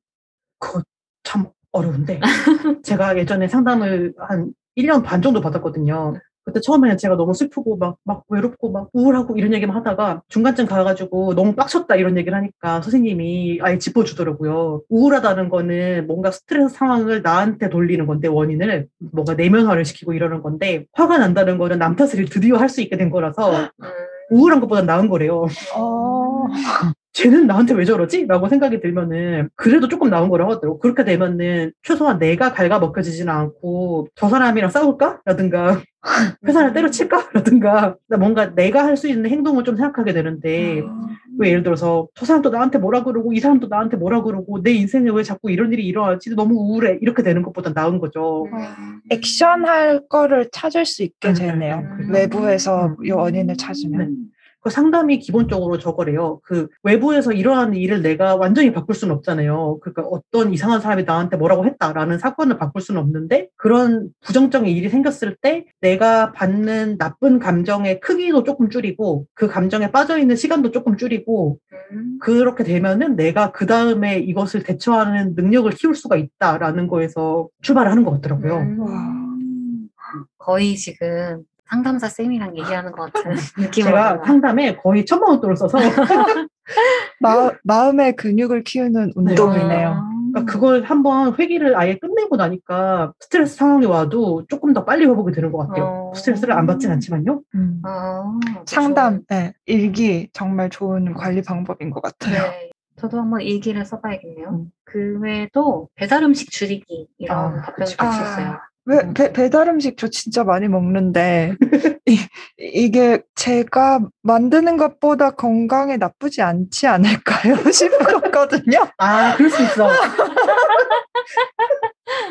그거 참 어려운데 제가 예전에 상담을 한 1년 반 정도 받았거든요. 그때 처음에는 제가 너무 슬프고 막, 막 외롭고 막 우울하고 이런 얘기만 하다가 중간쯤 가가지고 너무 빡쳤다 이런 얘기를 하니까 선생님이 아예 짚어주더라고요. 우울하다는 거는 뭔가 스트레스 상황을 나한테 돌리는 건데 원인을 뭔가 내면화를 시키고 이러는 건데 화가 난다는 거는 남 탓을 드디어 할 수 있게 된 거라서 음. 우울한 것보다 나은 거래요. 어. 쟤는 나한테 왜 저러지? 라고 생각이 들면은 그래도 조금 나은 거라고 하더라고. 그렇게 되면은 최소한 내가 갉아먹혀지지는 않고 저 사람이랑 싸울까? 라든가 회사를 때려칠까? 라든가 뭔가 내가 할 수 있는 행동을 좀 생각하게 되는데 왜 예를 들어서 저 사람도 나한테 뭐라 그러고 이 사람도 나한테 뭐라 그러고 내 인생에 왜 자꾸 이런 일이 일어나지? 너무 우울해. 이렇게 되는 것보다 나은 거죠. 음. 액션할 거를 찾을 수 있게 음, 되네요. 음. 외부에서 음. 이 원인을 찾으면. 네. 그 상담이 기본적으로 저거래요. 그 외부에서 일어나는 일을 내가 완전히 바꿀 수는 없잖아요. 그러니까 어떤 이상한 사람이 나한테 뭐라고 했다라는 사건을 바꿀 수는 없는데 그런 부정적인 일이 생겼을 때 내가 받는 나쁜 감정의 크기도 조금 줄이고 그 감정에 빠져 있는 시간도 조금 줄이고 음. 그렇게 되면은 내가 그 다음에 이것을 대처하는 능력을 키울 수가 있다라는 거에서 출발을 하는 것 같더라고요. 음. 거의 지금 상담사 쌤이랑 얘기하는 것 같은 느낌으로 제가. 상담에 거의 천만 원 돈을 써서 마, 마음의 근육을 키우는 운동이네요. 아. 그러니까 그걸 한번 회기를 아예 끝내고 나니까 스트레스 상황이 와도 조금 더 빨리 회복이 되는 것 같아요. 어. 스트레스를 안 받진 않지만요. 음. 아, 상담, 네, 일기 정말 좋은 관리 방법인 것 같아요. 네. 저도 한번 일기를 써봐야겠네요. 음. 그 외에도 배달 음식 줄이기 이런 아, 답변을 그치. 받았어요. 왜 음. 배, 배달 음식 저 진짜 많이 먹는데 이, 이게 제가 만드는 것보다 건강에 나쁘지 않지 않을까요 싶었거든요. 아, 그럴 수 있어.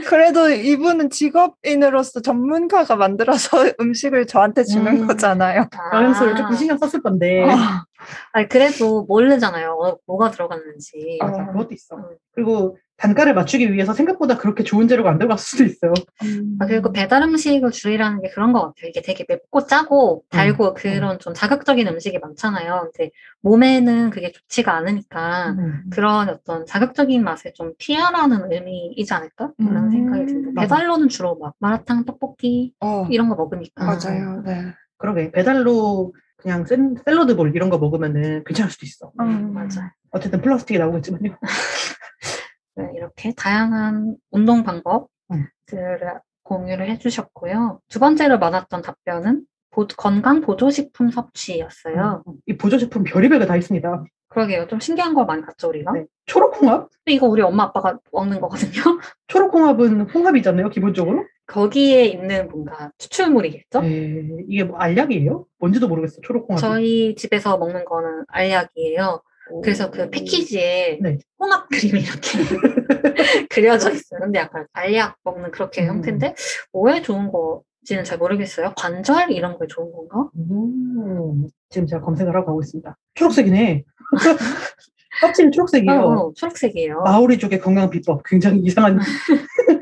그래도 이분은 직업인으로서 전문가가 만들어서 음식을 저한테 주는 음. 거잖아요. 영양소를 조금 신경 썼을 건데. 아, 아니, 그래도 모르잖아요. 어, 뭐가 들어갔는지. 어. 그것도 있어. 음. 그리고 단가를 맞추기 위해서 생각보다 그렇게 좋은 재료가 안 들어갔을 수도 있어요. 아, 그리고 배달 음식을 줄이라는 게 그런 것 같아요. 이게 되게 맵고 짜고 달고 그런 좀 자극적인 음식이 많잖아요. 근데 몸에는 그게 좋지가 않으니까 음. 그런 어떤 자극적인 맛을 좀 피하라는 의미이지 않을까? 라는 음, 생각이 듭니다. 배달로는 주로 막 마라탕, 떡볶이 어, 이런 거 먹으니까. 맞아요. 네. 그러게. 배달로 그냥 샌- 샐러드볼 이런 거 먹으면은 괜찮을 수도 있어. 음, 맞아요. 어쨌든 플라스틱이 나오겠지만요. 네, 이렇게 다양한 운동 방법들을 음. 공유를 해주셨고요. 두 번째로 많았던 답변은 보- 건강 보조식품 섭취였어요. 이 보조제품 별의별 게 다 있습니다. 그러게요. 좀 신기한 걸 많이 갔죠, 우리가? 네. 초록홍합? 이거 우리 엄마 아빠가 먹는 거거든요. 초록홍합은 홍합이잖아요, 기본적으로. 거기에 있는 뭔가 추출물이겠죠? 네, 이게 뭐 알약이에요? 뭔지도 모르겠어, 초록홍합. 저희 집에서 먹는 거는 알약이에요. 그래서 그 패키지에 네. 홍합 그림이 이렇게 그려져 있어요. 근데 약간 알약 먹는 그렇게 음. 형태인데 뭐에 좋은 거지는 잘 모르겠어요. 관절 이런 거에 좋은 건가? 음, 지금 제가 검색을 하고 가고 있습니다. 초록색이네. 껍질이 초록색이에요. 어, 초록색이에요. 마오리족의 건강 비법. 굉장히 이상한.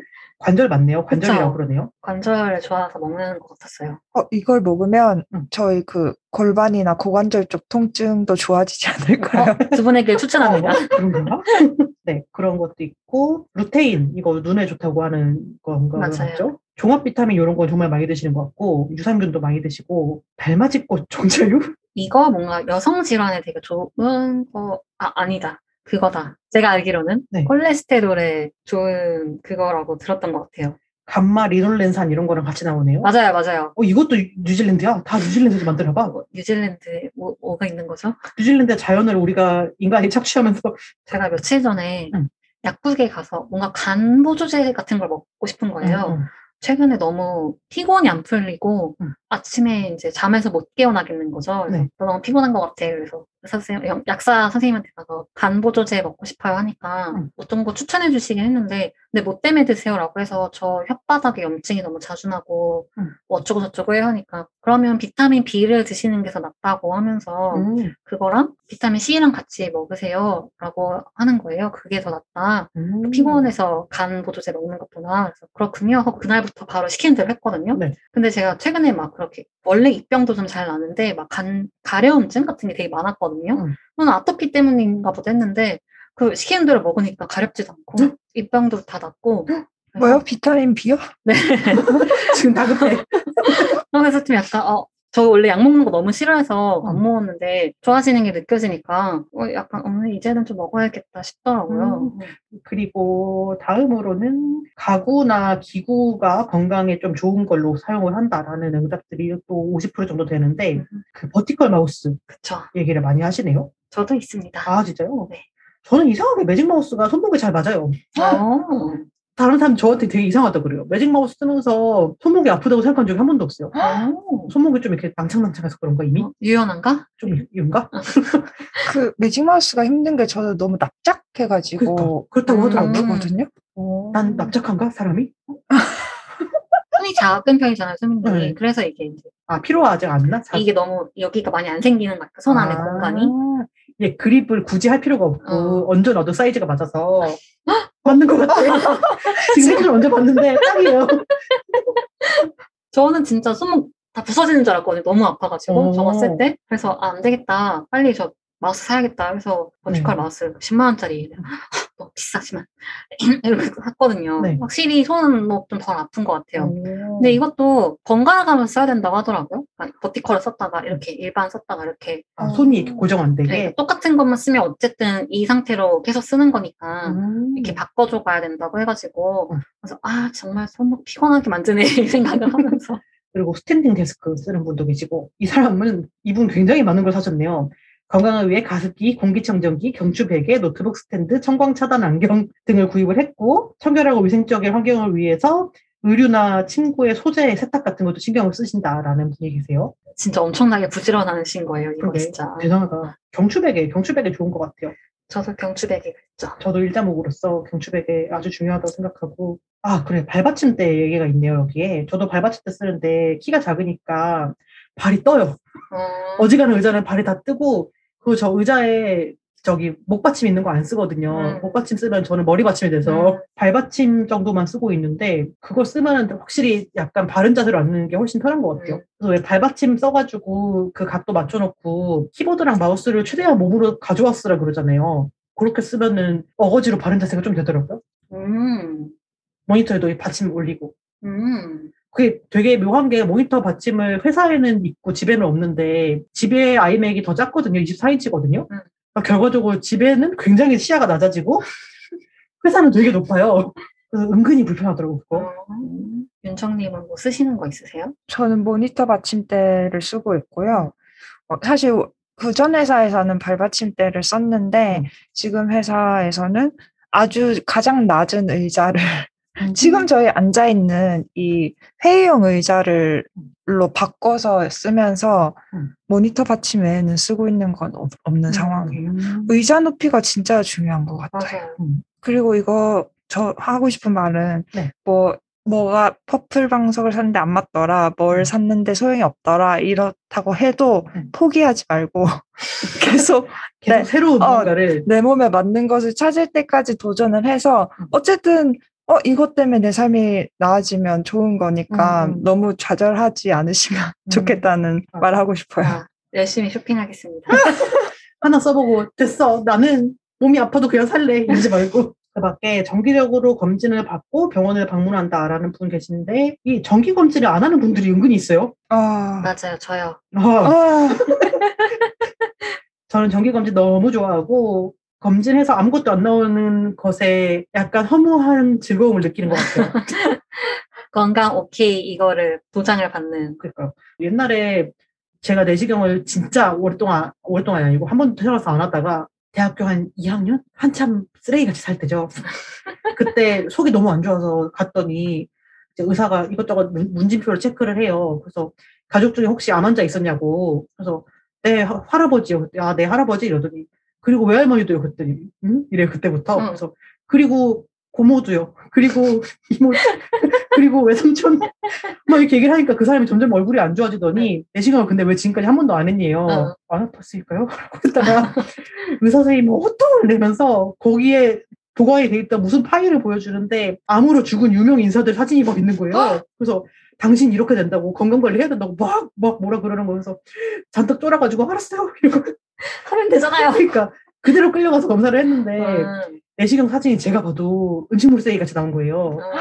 관절 맞네요. 관절이라고 그쵸. 그러네요. 관절에 좋아서 먹는 것 같았어요. 어, 이걸 먹으면 음. 저희 그 골반이나 고관절 쪽 통증도 좋아지지 않을까요? 두 분에게 추천합니다. 어, 그런 건가? 네, 그런 것도 있고, 루테인, 이거 눈에 좋다고 하는 건가 맞아요. 맞죠? 종합 비타민 이런 거 정말 많이 드시는 것 같고, 유산균도 많이 드시고, 달맞이꽃 종자유? 이거 뭔가 여성 질환에 되게 좋은 거, 아, 아니다. 그거다. 제가 알기로는 네. 콜레스테롤에 좋은 그거라고 들었던 것 같아요. 감마 리놀렌산 이런 거랑 같이 나오네요. 맞아요, 맞아요. 어, 이것도 뉴질랜드야? 다 뉴질랜드에서 만드나 봐. 뭐, 뉴질랜드에 뭐, 뭐가 있는 거죠? 뉴질랜드 자연을 우리가 인간이 착취하면서 제가 며칠 전에 응. 약국에 가서 뭔가 간 보조제 같은 걸 먹고 싶은 거예요. 음, 음. 최근에 너무 피곤이 안 풀리고 음. 아침에 이제 잠에서 못 깨어나겠는 거죠. 네. 너 너무 피곤한 것 같아. 그래서 선생님, 영- 약사 선생님한테 가서 간 보조제 먹고 싶어요 하니까 음. 어떤 거 추천해 주시긴 했는데 근데 뭐 때문에 드세요라고 해서 저 혓바닥에 염증이 너무 자주 나고 음. 뭐 어쩌고 저쩌고 해요 하니까 그러면 비타민 B를 드시는 게 더 낫다고 하면서 음, 그거랑 비타민 C랑 같이 먹으세요 라고 하는 거예요. 그게 더 낫다. 음. 피곤해서 간 보조제 먹는 것보다 그래서 그렇군요 하고 그날부터 바로 시키는 대로 했거든요. 네. 근데 제가 최근에 막 그렇게 원래 입병도 좀 잘 나는데 막 간 가려움증 같은 게 되게 많았거든요. 음. 저는 아토피 때문인가 보다 했는데 그 시키는 대로 먹으니까 가렵지도 않고 음. 입병도 다 낫고 뭐요? 비타민 B요? 네. 지금 다급해. 그래서 좀 약간 어. 저 원래 약 먹는 거 너무 싫어해서 안 음. 먹었는데 좋아지는 게 느껴지니까 어, 약간 어, 이제는 좀 먹어야겠다 싶더라고요. 그리고 다음으로는 가구나 기구가 건강에 좀 좋은 걸로 사용을 한다라는 응답들이 또 50% 정도 되는데 음. 그 vertical 마우스 그쵸. 얘기를 많이 하시네요. 저도 있습니다. 아 진짜요? 네. 저는 이상하게 매직 마우스가 손목에 잘 맞아요. 어. 다른 사람 저한테 되게 이상하다 그래요. 매직 마우스 쓰면서 손목이 아프다고 생각한 적이 한 번도 없어요. 어. 손목이 좀 이렇게 낭창낭창해서 그런가 이미? 어, 유연한가? 좀 이런가? 그 매직 마우스가 힘든 게 저는 너무 납작해가지고 그러니까, 그렇다고 음. 하더라고요. 아프거든요. 난 납작한가 사람이? 손이 작은 편이잖아요, 수민님이. 네. 그래서 이게 이제 아 필요하지 않나? 자- 이게 너무 여기가 많이 안 생기는 것 같아요. 손 안에 아, 공간이. 예, 그립을 굳이 할 필요가 없고 어. 얹어 놔도 사이즈가 맞아서 맞는 것 같아요. 지금 사실 얹어 봤는데 딱이에요. 저는 진짜 손목 다 부서지는 줄 알았거든요. 너무 아파가지고 어. 저거 쓸 때. 그래서 아, 안 되겠다. 빨리 저 마우스 사야겠다. 그래서 vertical 네. 마우스 10만 원짜리. 너 비싸지만 이렇게 샀거든요. 네. 확실히 손은 뭐 좀 덜 아픈 것 같아요. 오. 근데 이것도 번갈아 가면서 써야 된다고 하더라고요. 그러니까 vertical을 썼다가 이렇게 일반 썼다가 이렇게 아, 손이 이렇게 고정 안 되게. 네, 똑같은 것만 쓰면 어쨌든 이 상태로 계속 쓰는 거니까 음. 이렇게 바꿔줘 가야 된다고 해가지고 음. 그래서 아 정말 손목 피곤하게 만드네 이 생각을 하면서 그리고 standing desk 쓰는 분도 계시고 이 사람은 이분 굉장히 많은 걸 사셨네요. 건강을 위해 가습기, 공기청정기, 경추 베개, 노트북 스탠드, 청광 차단 안경 등을 구입을 했고 청결하고 위생적인 환경을 위해서 의류나 침구의 소재, 세탁 같은 것도 신경을 쓰신다라는 분이 계세요. 진짜 엄청나게 부지런하신 거예요 이거 그러게. 진짜 대단하다. 경추 베개, 경추 베개 좋은 것 같아요. 저도 경추베개 그랬죠 저도 일자목으로서 경추 베개 아주 중요하다고 생각하고 아 그래 발받침대 얘기가 있네요 여기에. 저도 발받침대 쓰는데 키가 작으니까 발이 떠요. 어, 어지간한 의자는 발이 다 뜨고 그저 의자에 저기 목받침 있는 거 안 쓰거든요. 음. 목받침 쓰면 저는 머리 받침이 돼서 음. 발받침 정도만 쓰고 있는데 그걸 쓰면 확실히 약간 바른 자세로 앉는 게 훨씬 편한 것 같아요. 음. 그래서 왜 발받침 써가지고 그 각도 맞춰놓고 키보드랑 마우스를 최대한 몸으로 가져왔으라 그러잖아요. 그렇게 쓰면은 어거지로 바른 자세가 좀 되더라고요. 음, 모니터에도 이 받침 올리고. 음. 그게 되게 묘한 게 모니터 받침을 회사에는 있고 집에는 없는데 집에 아이맥이 더 작거든요. 24인치거든요. 음. 결과적으로 집에는 굉장히 시야가 낮아지고 회사는 되게 높아요. 그래서 은근히 불편하더라고요. 그거. 어, 윤정님은 뭐 쓰시는 거 있으세요? 저는 모니터 받침대를 쓰고 있고요. 어, 사실 그전 회사에서는 발받침대를 썼는데 음. 지금 회사에서는 아주 가장 낮은 의자를 음. 지금 저희 앉아 있는 이 회의용 의자를 로 바꿔서 쓰면서 음. 모니터 받침 외에는 쓰고 있는 건 없, 없는 상황이에요. 음. 의자 높이가 진짜 중요한 것 같아요. 그리고 이거 저 하고 싶은 말은 네. 뭐 뭐가 퍼플 방석을 샀는데 안 맞더라, 뭘 음. 샀는데 소용이 없더라 이렇다고 해도 음. 포기하지 말고 계속 계속 네. 새로운 어, 뭔가를 내 몸에 맞는 것을 찾을 때까지 도전을 해서 음. 어쨌든 어 이것 때문에 내 삶이 나아지면 좋은 거니까 음, 음. 너무 좌절하지 않으시면 좋겠다는 맞아. 말 하고 싶어요. 아, 열심히 쇼핑하겠습니다. 하나 써보고 됐어. 나는 몸이 아파도 그냥 살래. 이러지 말고. 그 밖에 정기적으로 검진을 받고 병원을 방문한다라는 분 계신데 이 정기 검진을 안 하는 분들이 은근히 있어요. 아, 맞아요, 저요. 아, 아, 저는 정기 검진 너무 좋아하고 검진해서 아무것도 안 나오는 것에 약간 허무한 즐거움을 느끼는 것 같아요. 건강 오케이 이거를 보장을 받는. 그러니까 옛날에 제가 내시경을 진짜 오랫동안 오랫동안이 아니고 한 번도 태어나서 안 하다가 대학교 한 2학년 한참 쓰레기같이 살 때죠. 그때 속이 너무 안 좋아서 갔더니 의사가 이것저것 문- 문진표를 체크를 해요. 그래서 가족 중에 혹시 암 환자 있었냐고. 그래서 네 하- 할아버지요. 아, 네 할아버지 이러더니 그리고 외할머니도요. 그랬더니 응? 이래요 그때부터. 응. 그래서 그리고 고모도요. 그리고 이모 그리고 외삼촌 막 이렇게 얘기를 하니까 그 사람이 점점 얼굴이 안 좋아지더니 내시경을 근데 왜 지금까지 한 번도 안 했니요? 어. 안 아팠을까요? 라고 했다가 의사 선생님이 호통을 내면서 거기에 보관이 돼 있던 무슨 파일을 보여주는데 암으로 죽은 유명 인사들 사진이 막 있는 거예요. 그래서 당신 이렇게 된다고 건강 관리 해야 된다고 막, 막 뭐라 그러는 거여서 잔뜩 쫄아가지고 알았어요. 이러고 하면 되잖아요. 그러니까 그대로 끌려가서 검사를 했는데 음, 내시경 사진이 제가 봐도 음식물 쓰레기 같이 나온 거예요. 음,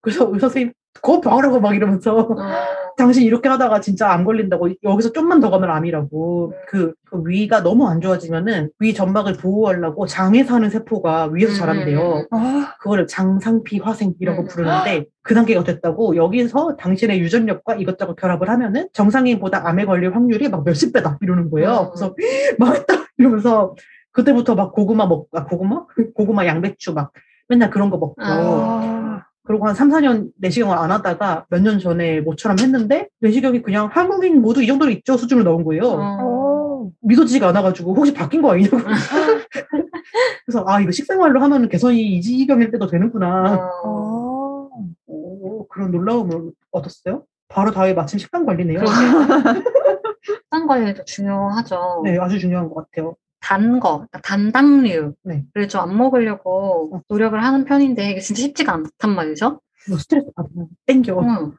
그래서 의사 선생님 그거 봐라고 막 이러면서 음. 당신 이렇게 하다가 진짜 암 걸린다고 여기서 좀만 더 가면 암이라고 그, 그 위가 너무 안 좋아지면은 위 점막을 보호하려고 장에 사는 세포가 위에서 음, 자란대요. 아, 그거를 장상피 화생이라고 음. 부르는데 그 단계가 됐다고 여기서 당신의 유전력과 이것저것 결합을 하면은 정상인보다 암에 걸릴 확률이 막 몇십 배다 이러는 거예요. 음. 그래서 망했다 이러면서 그때부터 막 고구마 먹, 아, 고구마? 고구마 양배추 막 맨날 그런 거 먹고 아, 그리고 한 3, 4년 내시경을 안 하다가 몇 년 전에 모처럼 했는데 내시경이 그냥 한국인 모두 이 정도로 있죠 수준을 넣은 거예요. 어. 오, 믿어지지가 않아가지고 혹시 바뀐 거 아니냐고. 그래서 아 이거 식생활로 하면 개선이 이지경일 때도 되는구나. 어. 어. 오, 그런 놀라움을 얻었어요. 바로 다음에 마침 식단 관리네요. 식단 관리도 중요하죠. 네, 아주 중요한 것 같아요. 단 거, 그러니까 단당류를 네. 좀안 먹으려고 노력을 하는 편인데 이게 진짜 쉽지가 않단 말이죠. 뭐 스트레스 받으면 땡겨. 응.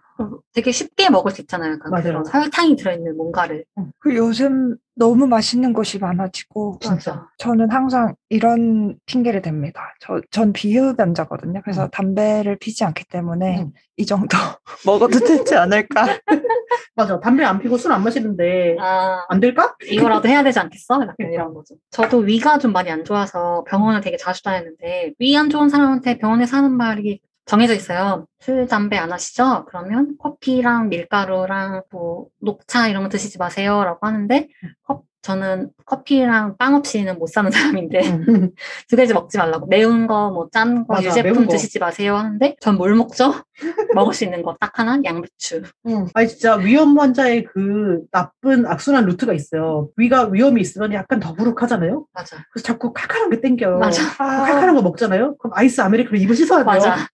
되게 쉽게 먹을 수 있잖아요. 약간 맞아요. 그런 설탕이 들어있는 뭔가를. 그 요즘 너무 맛있는 것이 많아지고 진짜. 저는 항상 이런 핑계를 댑니다. 저, 전 비흡연자거든요. 그래서 음. 담배를 피지 않기 때문에 음. 이 정도 먹어도 되지 않을까. 맞아. 담배 안 피고 술 안 마시는데 아, 안 될까? 이거라도 해야 되지 않겠어? 약간 그러니까. 이런 거죠. 저도 위가 좀 많이 안 좋아서 병원을 되게 자주 다녔는데 위 안 좋은 사람한테 병원에서 하는 말이 정해져 있어요. 술, 담배 안 하시죠? 그러면 커피랑 밀가루랑 뭐 녹차 이런 거 드시지 마세요. 라고 하는데 컵- 저는 커피랑 빵 없이는 못 사는 사람인데 응. 두 가지 먹지 말라고 매운 거 뭐 짠거 맞아, 유제품. 드시지 마세요 하는데 전 뭘 먹죠? 먹을 수 있는 거 딱 하나 양배추. 응. 아니 진짜 위염 환자의 그 나쁜 악순환 루트가 있어요. 위가 위염이 있으면 약간 더부룩하잖아요. 맞아. 그래서 자꾸 칼칼한 게 땡겨요. 맞아. 칼칼한 거 먹잖아요. 그럼 아이스 아메리카노 입을 씻어야 돼요. 맞아.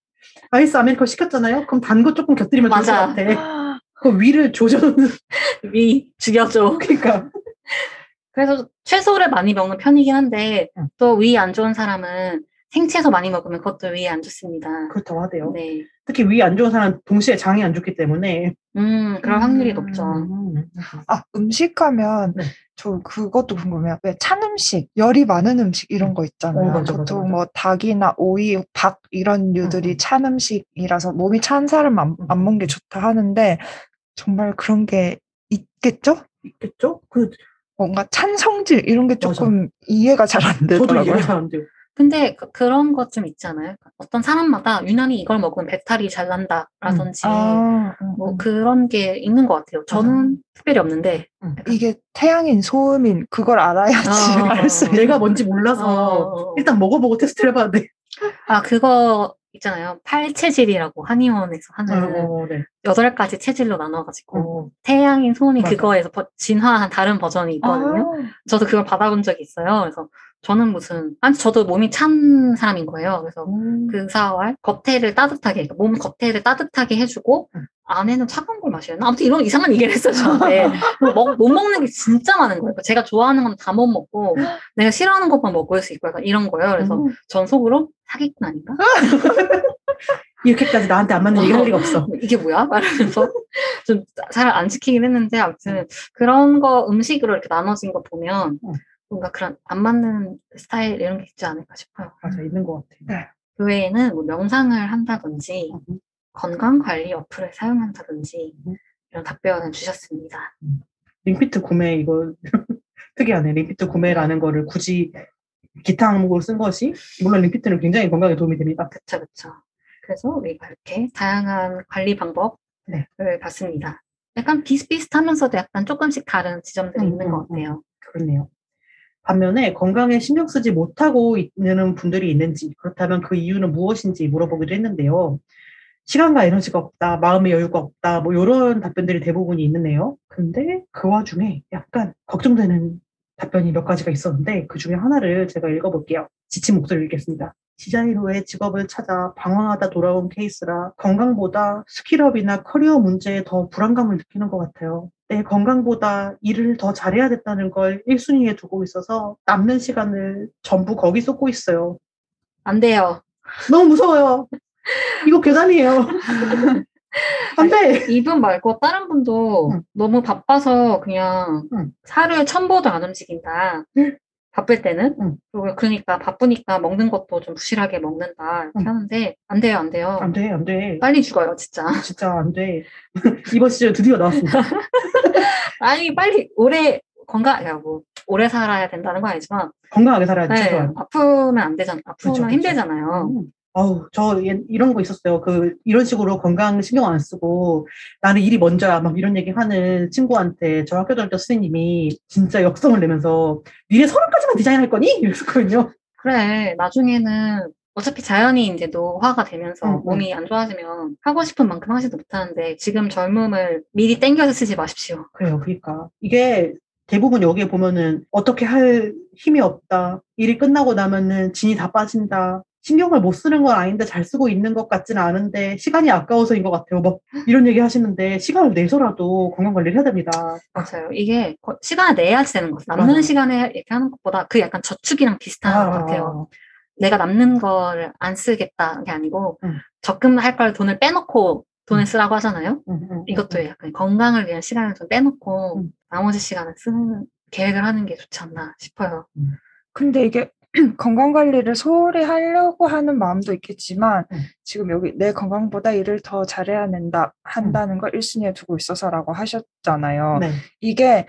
아이스 아메리카노 시켰잖아요. 그럼 단 거 조금 곁들이면 좋을 것 맞아. 같아. 그 위를 조져놓는 위 죽여줘. 그러니까 그래서 채소를 많이 먹는 편이긴 한데 응. 또 위 안 좋은 사람은 생채소 많이 먹으면 그것도 위에 안 좋습니다. 그렇다고 하대요. 네. 특히 위안 좋은 사람 동시에 장이 안 좋기 때문에 음, 그럴 확률이 음. 높죠. 음. 아, 음식하면 네. 저 그것도 궁금해요. 왜 찬 음식, 열이 많은 음식 이런 거 있잖아요. 어, 맞아, 맞아, 보통 맞아. 뭐 닭이나 오이, 밥 이런 류들이 음. 찬 음식이라서 몸이 찬 사람 안, 음. 안 먹는 게 좋다 하는데 정말 그런 게 있겠죠? 있겠죠? 그 뭔가 찬 성질 이런 게 맞아. 조금 이해가 잘안 저도 되더라고요. 이해가 잘 안 돼요. 근데 그, 런 것 좀 있잖아요. 어떤 사람마다 유난히 이걸 먹으면 배탈이 잘 난다라든지 아, 음, 뭐 음. 그런 게 있는 것 같아요. 저는 특별히 없는데 이게 태양인 소음인 그걸 알아야지 어. 알수 있는. 내가 뭔지 몰라서 어, 일단 먹어보고 테스트를 해봤는데 아 그거 있잖아요. 팔 체질이라고 한의원에서 하는 어, 네. 여덟 가지 체질로 나눠가지고 어. 태양인 소음이 맞아. 그거에서 버- 진화한 다른 버전이 있거든요. 아, 저도 그걸 받아본 적이 있어요. 그래서 저는 무슨 아니 저도 몸이 찬 사람인 거예요. 그래서 음. 그 사월 겉에를 따뜻하게 몸 겉에를 따뜻하게 해주고 음. 안에는 차가운 걸 하나 아무튼 이런 이상한 얘기를 했어요 저한테 먹- 못 먹는 게 진짜 많은 거예요 그러니까 제가 좋아하는 건 다 못 먹고 내가 싫어하는 것만 먹을 수 있고 약간 이런 거예요 그래서 음. 전 속으로 사기꾼 아닌가 이렇게까지 나한테 안 맞는 얘기 할 리가 없어. 이게 뭐야 말하면서 좀 잘 안 지키긴 했는데 아무튼 그런 거 음식으로 이렇게 나눠진 거 보면 음. 뭔가 그런 안 맞는 스타일 이런 게 있지 않을까 싶어요 맞아, 있는 것 같아. 그 외에는 뭐 명상을 한다든지 음. 건강 관리 어플을 사용한다든지 음. 이런 답변을 주셨습니다. 링피트 구매 이거 특이하네. 링피트 구매라는 거를 굳이 기타 항목으로 쓴 것이 물론 링피트는 굉장히 건강에 도움이 됩니다. 그쵸, 그쵸. 그래서 우리가 이렇게 다양한 관리 방법을 네. 봤습니다. 약간 비슷비슷하면서도 약간 조금씩 다른 지점들이 음, 있는 음, 것 같아요. 그렇네요. 반면에 건강에 신경 쓰지 못하고 있는 분들이 있는지 그렇다면 그 이유는 무엇인지 물어보기도 했는데요. 시간과 에너지가 없다, 마음의 여유가 없다, 뭐 이런 답변들이 대부분이었는데요. 근데 그 와중에 약간 걱정되는 답변이 몇 가지가 있었는데 그 중에 하나를 제가 읽어볼게요. 지친 목소리를 읽겠습니다. 디자이너의 직업을 찾아 방황하다 돌아온 케이스라 건강보다 skill up이나 커리어 문제에 더 불안감을 느끼는 것 같아요. 내 건강보다 일을 더 잘해야겠다는 걸 1순위에 두고 있어서 남는 시간을 전부 거기 쏟고 있어요. 안 돼요. 너무 무서워요. 이거 계단이에요. 안 돼. 이분 말고 다른 분도 응. 너무 바빠서 그냥 응. 하루에 천보도 안 움직인다. 응. 바쁠 때는. 응. 그리고 그러니까 바쁘니까 먹는 것도 좀 부실하게 먹는다. 이렇게 응. 하는데 안 돼요, 안 돼요. 안 돼, 안 돼. 빨리 죽어요, 진짜. 진짜 안 돼. 이번 시즌 드디어 나왔습니다. 아니, 빨리 오래 건강, 야, 뭐 오래 살아야 된다는 건 아니지만 건강하게 살아야지, 네, 최소한. 아프면 안 되잖아. 아프면 그쵸. 힘들잖아요. 음. 아우, 저 예- 이런 거 있었어요. 그, 이런 식으로 건강 신경 안 쓰고, 나는 일이 먼저야, 막 이런 얘기 하는 친구한테 저 학교 다닐 때 선생님이 진짜 역성을 내면서, 니네 서른까지만 디자인 할 거니? 이랬었거든요. 그래, 나중에는 어차피 자연히 이제 노화가 되면서 응, 응. 몸이 안 좋아지면 하고 싶은 만큼 하지도 못하는데 지금 젊음을 미리 땡겨서 쓰지 마십시오. 그래요, 그러니까. 이게 대부분 여기에 보면은, 어떻게 할 힘이 없다. 일이 끝나고 나면은 진이 다 빠진다. 신경을 못 쓰는 건 아닌데 잘 쓰고 있는 것 같지는 않은데 시간이 아까워서인 것 같아요. 뭐 이런 얘기 하시는데 시간을 내서라도 건강 관리를 해야 됩니다. 맞아요. 이게 거- 시간을 내야지 되는 거죠. 남는 맞아. 시간에 이렇게 하는 것보다 그 약간 저축이랑 비슷한 것 같아요. 내가 남는 거를 안 쓰겠다는 게 아니고 응. 적금할 걸 돈을 빼놓고 돈을 쓰라고 하잖아요. 음, 음, 이것도 약간 건강을 위한 시간을 좀 빼놓고 음. 나머지 시간을 쓰는 계획을 하는 게 좋지 않나 싶어요. 근데 이게 건강 관리를 소홀히 하려고 하는 마음도 있겠지만 음. 지금 여기 내 건강보다 일을 더 잘해야 된다 한다는 걸 1순위에 두고 있어서라고 하셨잖아요. 네. 이게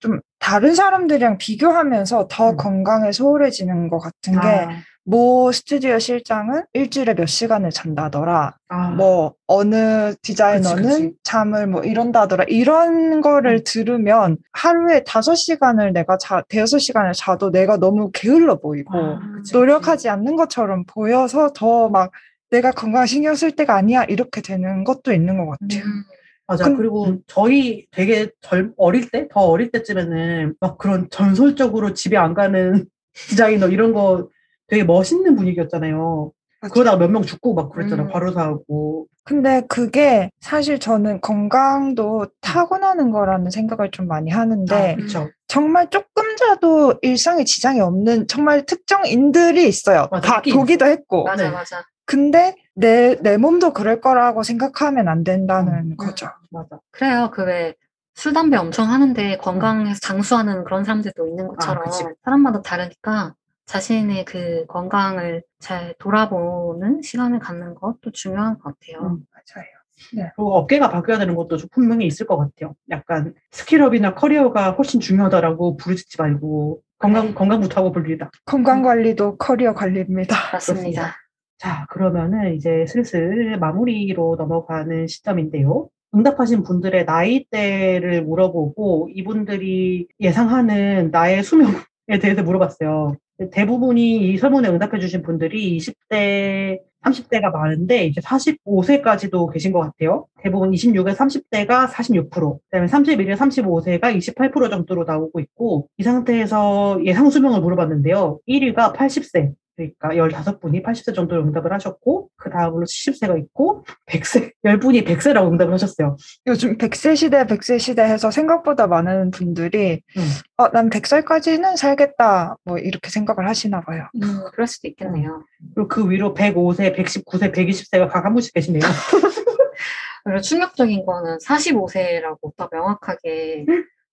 좀 다른 사람들이랑 비교하면서 더 음. 건강에 소홀해지는 것 같은 게 아, 모 스튜디오 실장은 일주일에 몇 시간을 잔다더라. 아, 뭐 어느 디자이너는 그치, 그치. 잠을 뭐 이런다더라. 이런 거를 음. 들으면 하루에 다섯 시간을 내가 자, 대여섯 시간을 자도 내가 너무 게을러 보이고 아, 그치, 노력하지 않는 것처럼 보여서 더 막 내가 건강 신경 쓸 때가 아니야 이렇게 되는 것도 있는 것 같아요. 음, 맞아. 근- 그리고 저희 되게 젊, 어릴 때, 더 어릴 때쯤에는 막 그런 전설적으로 집에 안 가는 디자이너 이런 거 되게 멋있는 분위기였잖아요. 그러다가 몇 명 죽고 막 그랬잖아. 음. 과로사하고. 근데 그게 사실 저는 건강도 타고나는 거라는 생각을 좀 많이 하는데 아. 정말 조금 자도 일상에 지장이 없는 정말 특정인들이 있어요. 맞아, 다 보기도 했고. 맞아 네. 맞아. 근데 내, 내 몸도 그럴 거라고 생각하면 안 된다는 음, 거죠. 맞아. 그래요. 그 왜 술 담배 엄청 하는데 건강해서 장수하는 그런 사람들도 있는 것처럼 그치. 사람마다 다르니까 자신의 그 건강을 잘 돌아보는 시간을 갖는 것도 중요한 것 같아요. 음. 맞아요. 그리고 업계가 바뀌어야 되는 것도 좀 분명히 있을 것 같아요. 약간 skill up이나 커리어가 훨씬 중요하다라고 부르짖지 말고 건강, 네. 건강부터 하고 볼 일이다. 건강 관리도 커리어 관리입니다. 맞습니다. 자, 그러면은 이제 슬슬 마무리로 넘어가는 시점인데요. 응답하신 분들의 나이대를 물어보고 이분들이 예상하는 나의 수명에 대해서 물어봤어요. 대부분이 이 설문에 응답해 주신 분들이 20대, 30대가 많은데 이제 45세까지도 계신 것 같아요. 대부분 26에 30대가 46%, 그다음에 31에 35세가 28% 정도로 나오고 있고 이 상태에서 예상 수명을 물어봤는데요. 1위가 80세, 그러니까 15분이 80세 정도로 응답을 하셨고, 그 다음으로 70세가 있고, 100세, 10분이 100세라고 응답을 하셨어요. 요즘 100세 시대, 100세 시대 해서 생각보다 많은 분들이 음. 어, 난 100살까지는 살겠다. 뭐 이렇게 생각을 하시나 봐요. 음, 그럴 수도 있겠네요. 그리고 그 위로 105세, 119세, 120세가 각 한 분씩 계시네요. 그리고 충격적인 거는 45세라고 딱 명확하게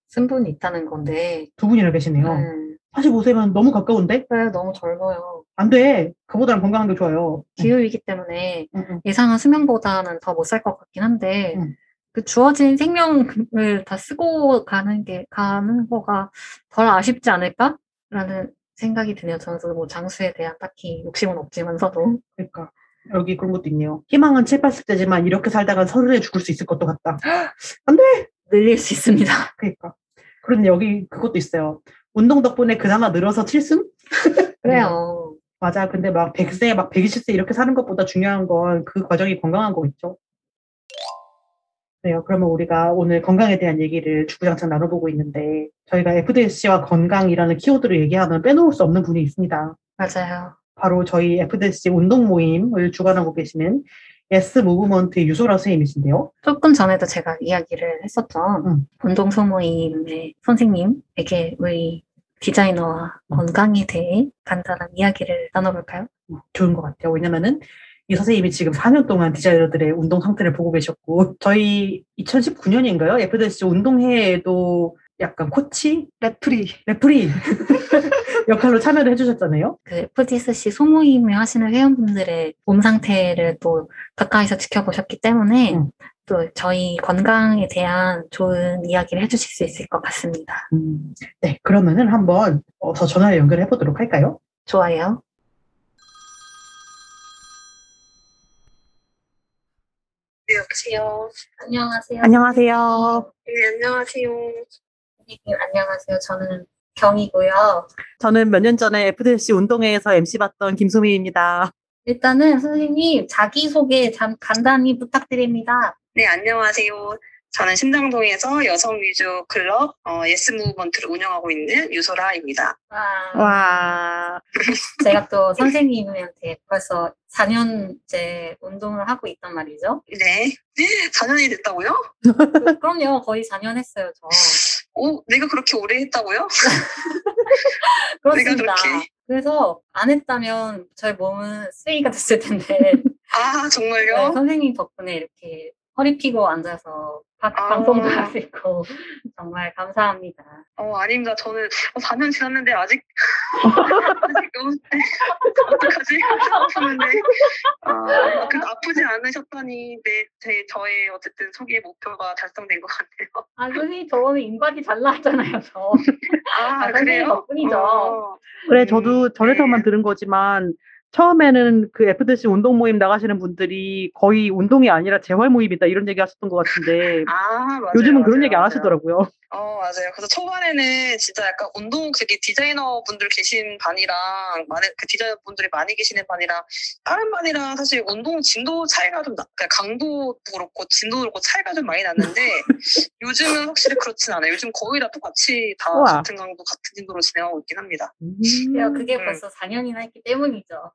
쓴 분이 있다는 건데, 두 분이나 계시네요. 음, 45세면 너무 가까운데? 그래, 너무 젊어요. 안 돼. 그보다는 건강한 게 좋아요. 기후이기 때문에 응, 응. 예상한 수명보다는 더 못 살 것 같긴 한데, 음. 그 주어진 생명을 다 쓰고 가는 게, 가는 거가 덜 아쉽지 않을까라는 생각이 드네요. 저는 뭐 장수에 대한 딱히 욕심은 없지만서도. 그러니까. 여기 그런 것도 있네요. 희망은 7, 80대지만 이렇게 살다간 서른에 죽을 수 있을 것도 같다. 늘릴 수 있습니다. 그러니까. 그런데 여기 그것도 있어요. 운동 덕분에 그나마 늘어서 7승? 그래요. 맞아. 근데 막 100세, 막 120세 이렇게 사는 것보다 중요한 건 그 과정이 건강한 거겠죠. 그래요. 그러면 우리가 오늘 건강에 대한 얘기를 주구장창 나눠보고 있는데 저희가 FDSC와 건강이라는 키워드를 얘기하면 빼놓을 수 없는 분이 있습니다. 맞아요. 바로 저희 FDSC 운동 모임을 주관하고 계시는 예스 무브먼트 유소라 선생님이신데요. 조금 전에도 제가 이야기를 했었던 음. 운동 소모임의 선생님에게 우리 디자이너와 음. 건강에 대해 간단한 이야기를 나눠볼까요? 좋은 것 같아요. 왜냐면은 이 선생님이 지금 4년 동안 디자이너들의 운동 상태를 보고 계셨고 저희 2019년인가요? FDSC 운동회에도 약간 코치, referee. referee 역할로 참여를 해주셨잖아요. 그 FDSC 소모임을 하시는 회원분들의 몸 상태를 또 가까이서 지켜보셨기 때문에 음. 또 저희 건강에 대한 좋은 이야기를 해주실 수 있을 것 같습니다. 음, 네, 그러면은 한번 어, 더 전화를 연결해 보도록 할까요? 좋아요. 네, 여보세요. 안녕하세요. 안녕하세요. 네, 안녕하세요. 선생님 안녕하세요. 저는 경이고요. 저는 몇 년 전에 FDSC 운동회에서 MC 봤던 김소미입니다. 일단은 선생님 자기소개 잠 간단히 부탁드립니다. 네, 안녕하세요. 저는 신당동에서 여성 위주 클럽 어, 예스 무브먼트를 운영하고 있는 유소라입니다. 와, 와, 제가 또 선생님한테 벌써 4년째 운동을 하고 있단 말이죠. 네. 4년이 됐다고요? 그- 그럼요. 거의 4년 했어요, 저. 오, 내가 그렇게 오래 했다고요? 그렇습니다. 그렇게. 그래서 안 했다면 저희 몸은 쓰레기가 됐을 텐데 아, 정말요? 네, 선생님 덕분에 이렇게 허리 피고 앉아서 바- 아. 방송도 할 수 있고 정말 감사합니다. 어, 아닙니다. 저는 어, 4년 지났는데 아직, 아직 너무, 어떡하지? 아프는데. 아, 그 아프지 않으셨다니, 네, 제, 저의 어쨌든 소기의 목표가 달성된 것 같아요. 아 선생님 저번에 인바디 잘 나왔잖아요. 저. 아, 아, 그래요? 덕분이죠. 어, 그래, 저도 전에서만 네. 들은 거지만, 처음에는 그 FDC 운동 모임 나가시는 분들이 거의 운동이 아니라 재활 모임이다 이런 얘기 하셨던 것 같은데, 아, 맞아요. 요즘은 그런 맞아요, 얘기 안 맞아요. 하시더라고요. 어, 맞아요. 그래서 초반에는 진짜 약간 운동, 되게 디자이너 분들 계신 반이랑, 많은, 그 디자이너 분들이 많이 계시는 반이랑, 다른 반이랑 사실 운동 진도 차이가 좀, 나, 그러니까 강도도 그렇고, 진도도 그렇고 차이가 좀 많이 났는데, 요즘은 확실히 그렇진 않아요. 요즘 거의 다 똑같이 다 우와. 같은 강도, 같은 진도로 진행하고 있긴 합니다. 그래요. 그게 음. 벌써 4년이나 했기 때문이죠.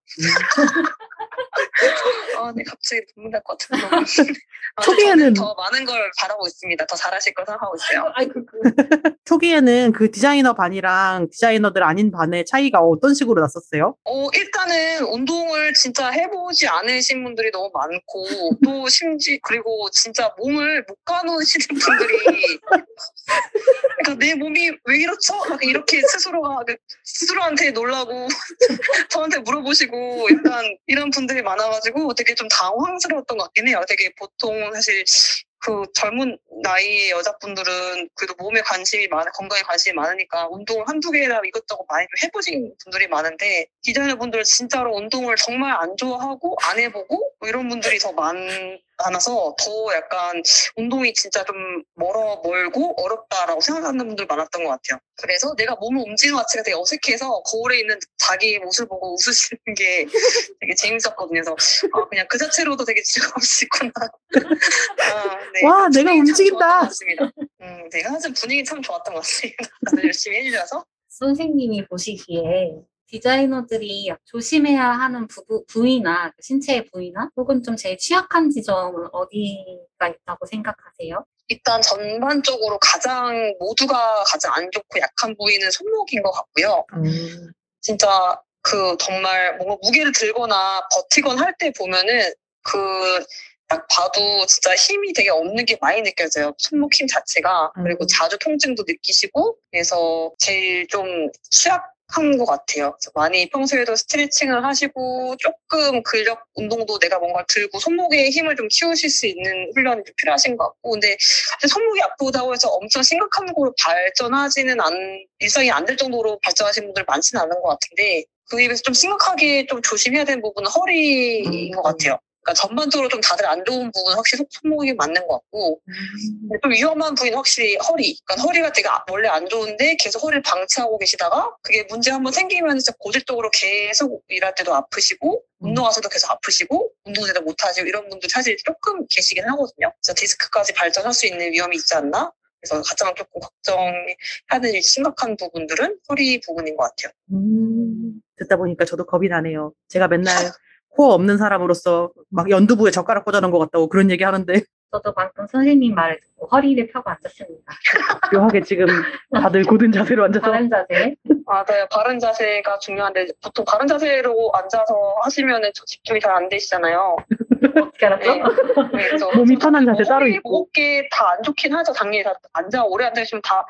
아, 네, 갑자기 눈물 날 것 같은데. 아, 초기에는- 더 많은 걸 바라고 있습니다. 더 잘하실 거 생각하고 있어요. 아이고, 그, 초기에는 그 디자이너 반이랑 디자이너들 아닌 반의 차이가 어떤 식으로 났었어요? 어, 일단은 운동을 진짜 해보지 않으신 분들이 너무 많고, 또 심지, 그리고 진짜 몸을 못 가누시는 분들이, 그러니까 내 몸이 왜 이렇죠? 막 이렇게 스스로가, 그 스스로한테 놀라고, 저한테 물어보시고, 약간 이런 분 들이 많아가지고 되게 좀 당황스러웠던 것 같긴 해요. 되게 보통 사실 그 젊은 나이의 여자분들은 그래도 몸에 관심이 많아, 건강에 관심이 많으니까 운동을 한두 개나 이것저것 많이 좀 해보신 분들이 많은데 디자이너 분들은 진짜로 운동을 정말 안 좋아하고 안 해보고 뭐 이런 분들이 더 많, 많아서 더 약간 운동이 진짜 좀 멀어, 멀고 어렵다라고 생각하는 분들 많았던 것 같아요. 그래서 내가 몸을 움직이는 것 자체가 되게 어색해서 거울에 있는 자기 모습을 보고 웃으시는 게 되게 재밌었거든요. 그래서 아, 그냥 그 자체로도 되게 즐거울 수 있구나. 아, 네. 와, 내가 움직인다. 음, 내가 항상 분위기 참 좋았던 것 같습니다. 다들 열심히 해주셔서. 선생님이 보시기에 디자이너들이 조심해야 하는 부부, 부위나 신체의 부위나 혹은 좀 제일 취약한 지점은 어디가 있다고 생각하세요? 일단 전반적으로 가장 모두가 가장 안 좋고 약한 부위는 손목인 것 같고요. 진짜 그 정말 뭔가 무게를 들거나 버티거나 할때 보면은 그 딱 봐도 진짜 힘이 되게 없는 게 많이 느껴져요. 손목 힘 자체가. 그리고 음. 자주 통증도 느끼시고 그래서 제일 좀 취약 한 것 같아요. 많이 평소에도 스트레칭을 하시고 조금 근력 운동도 내가 뭔가 들고 손목에 힘을 좀 키우실 수 있는 훈련이 좀 필요하신 것 같고 근데 손목이 아프다고 해서 엄청 심각한 걸로 발전하지는 않, 일상이 안 될 정도로 발전하신 분들 많지는 않은 것 같은데 그에 비해서 좀 심각하게 좀 조심해야 되는 부분은 허리인 것 같아요. 그러니까 전반적으로 좀 다들 안 좋은 부분은 확실히 손- 손목이 맞는 것 같고 근데 좀 위험한 부위는 확실히 허리. 그러니까 허리가 되게 아- 원래 안 좋은데 계속 허리를 방치하고 계시다가 그게 문제 한번 생기면 진짜 고질적으로 계속 일할 때도 아프시고 음. 운동하셔도 계속 아프시고 운동 제대로 못 하시고 이런 분들 사실 조금 계시긴 하거든요. 그래서 디스크까지 발전할 수 있는 위험이 있지 않나? 그래서 가장 조금 걱정해야 될 심각한 부분들은 허리 부분인 것 같아요. 음, 듣다 보니까 저도 겁이 나네요. 제가 맨날 코어 없는 사람으로서 막 연두부에 젓가락 꽂아놓은 것 같다고 그런 얘기 하는데 저도 방금 선생님 말을 듣고 허리를 펴고 앉았습니다. 묘하게 지금 다들 고든 자세로 앉아서 바른 자세. 맞아요. 바른 자세가 중요한데 보통 바른 자세로 앉아서 하시면은 저 집중이 잘 안 되시잖아요. 어떻게 알았죠? 네. 네, 몸이 편한 자세 따로 있고. 어깨 다안 좋긴 하죠. 당연히 다 앉아 오래 앉아 계시면 다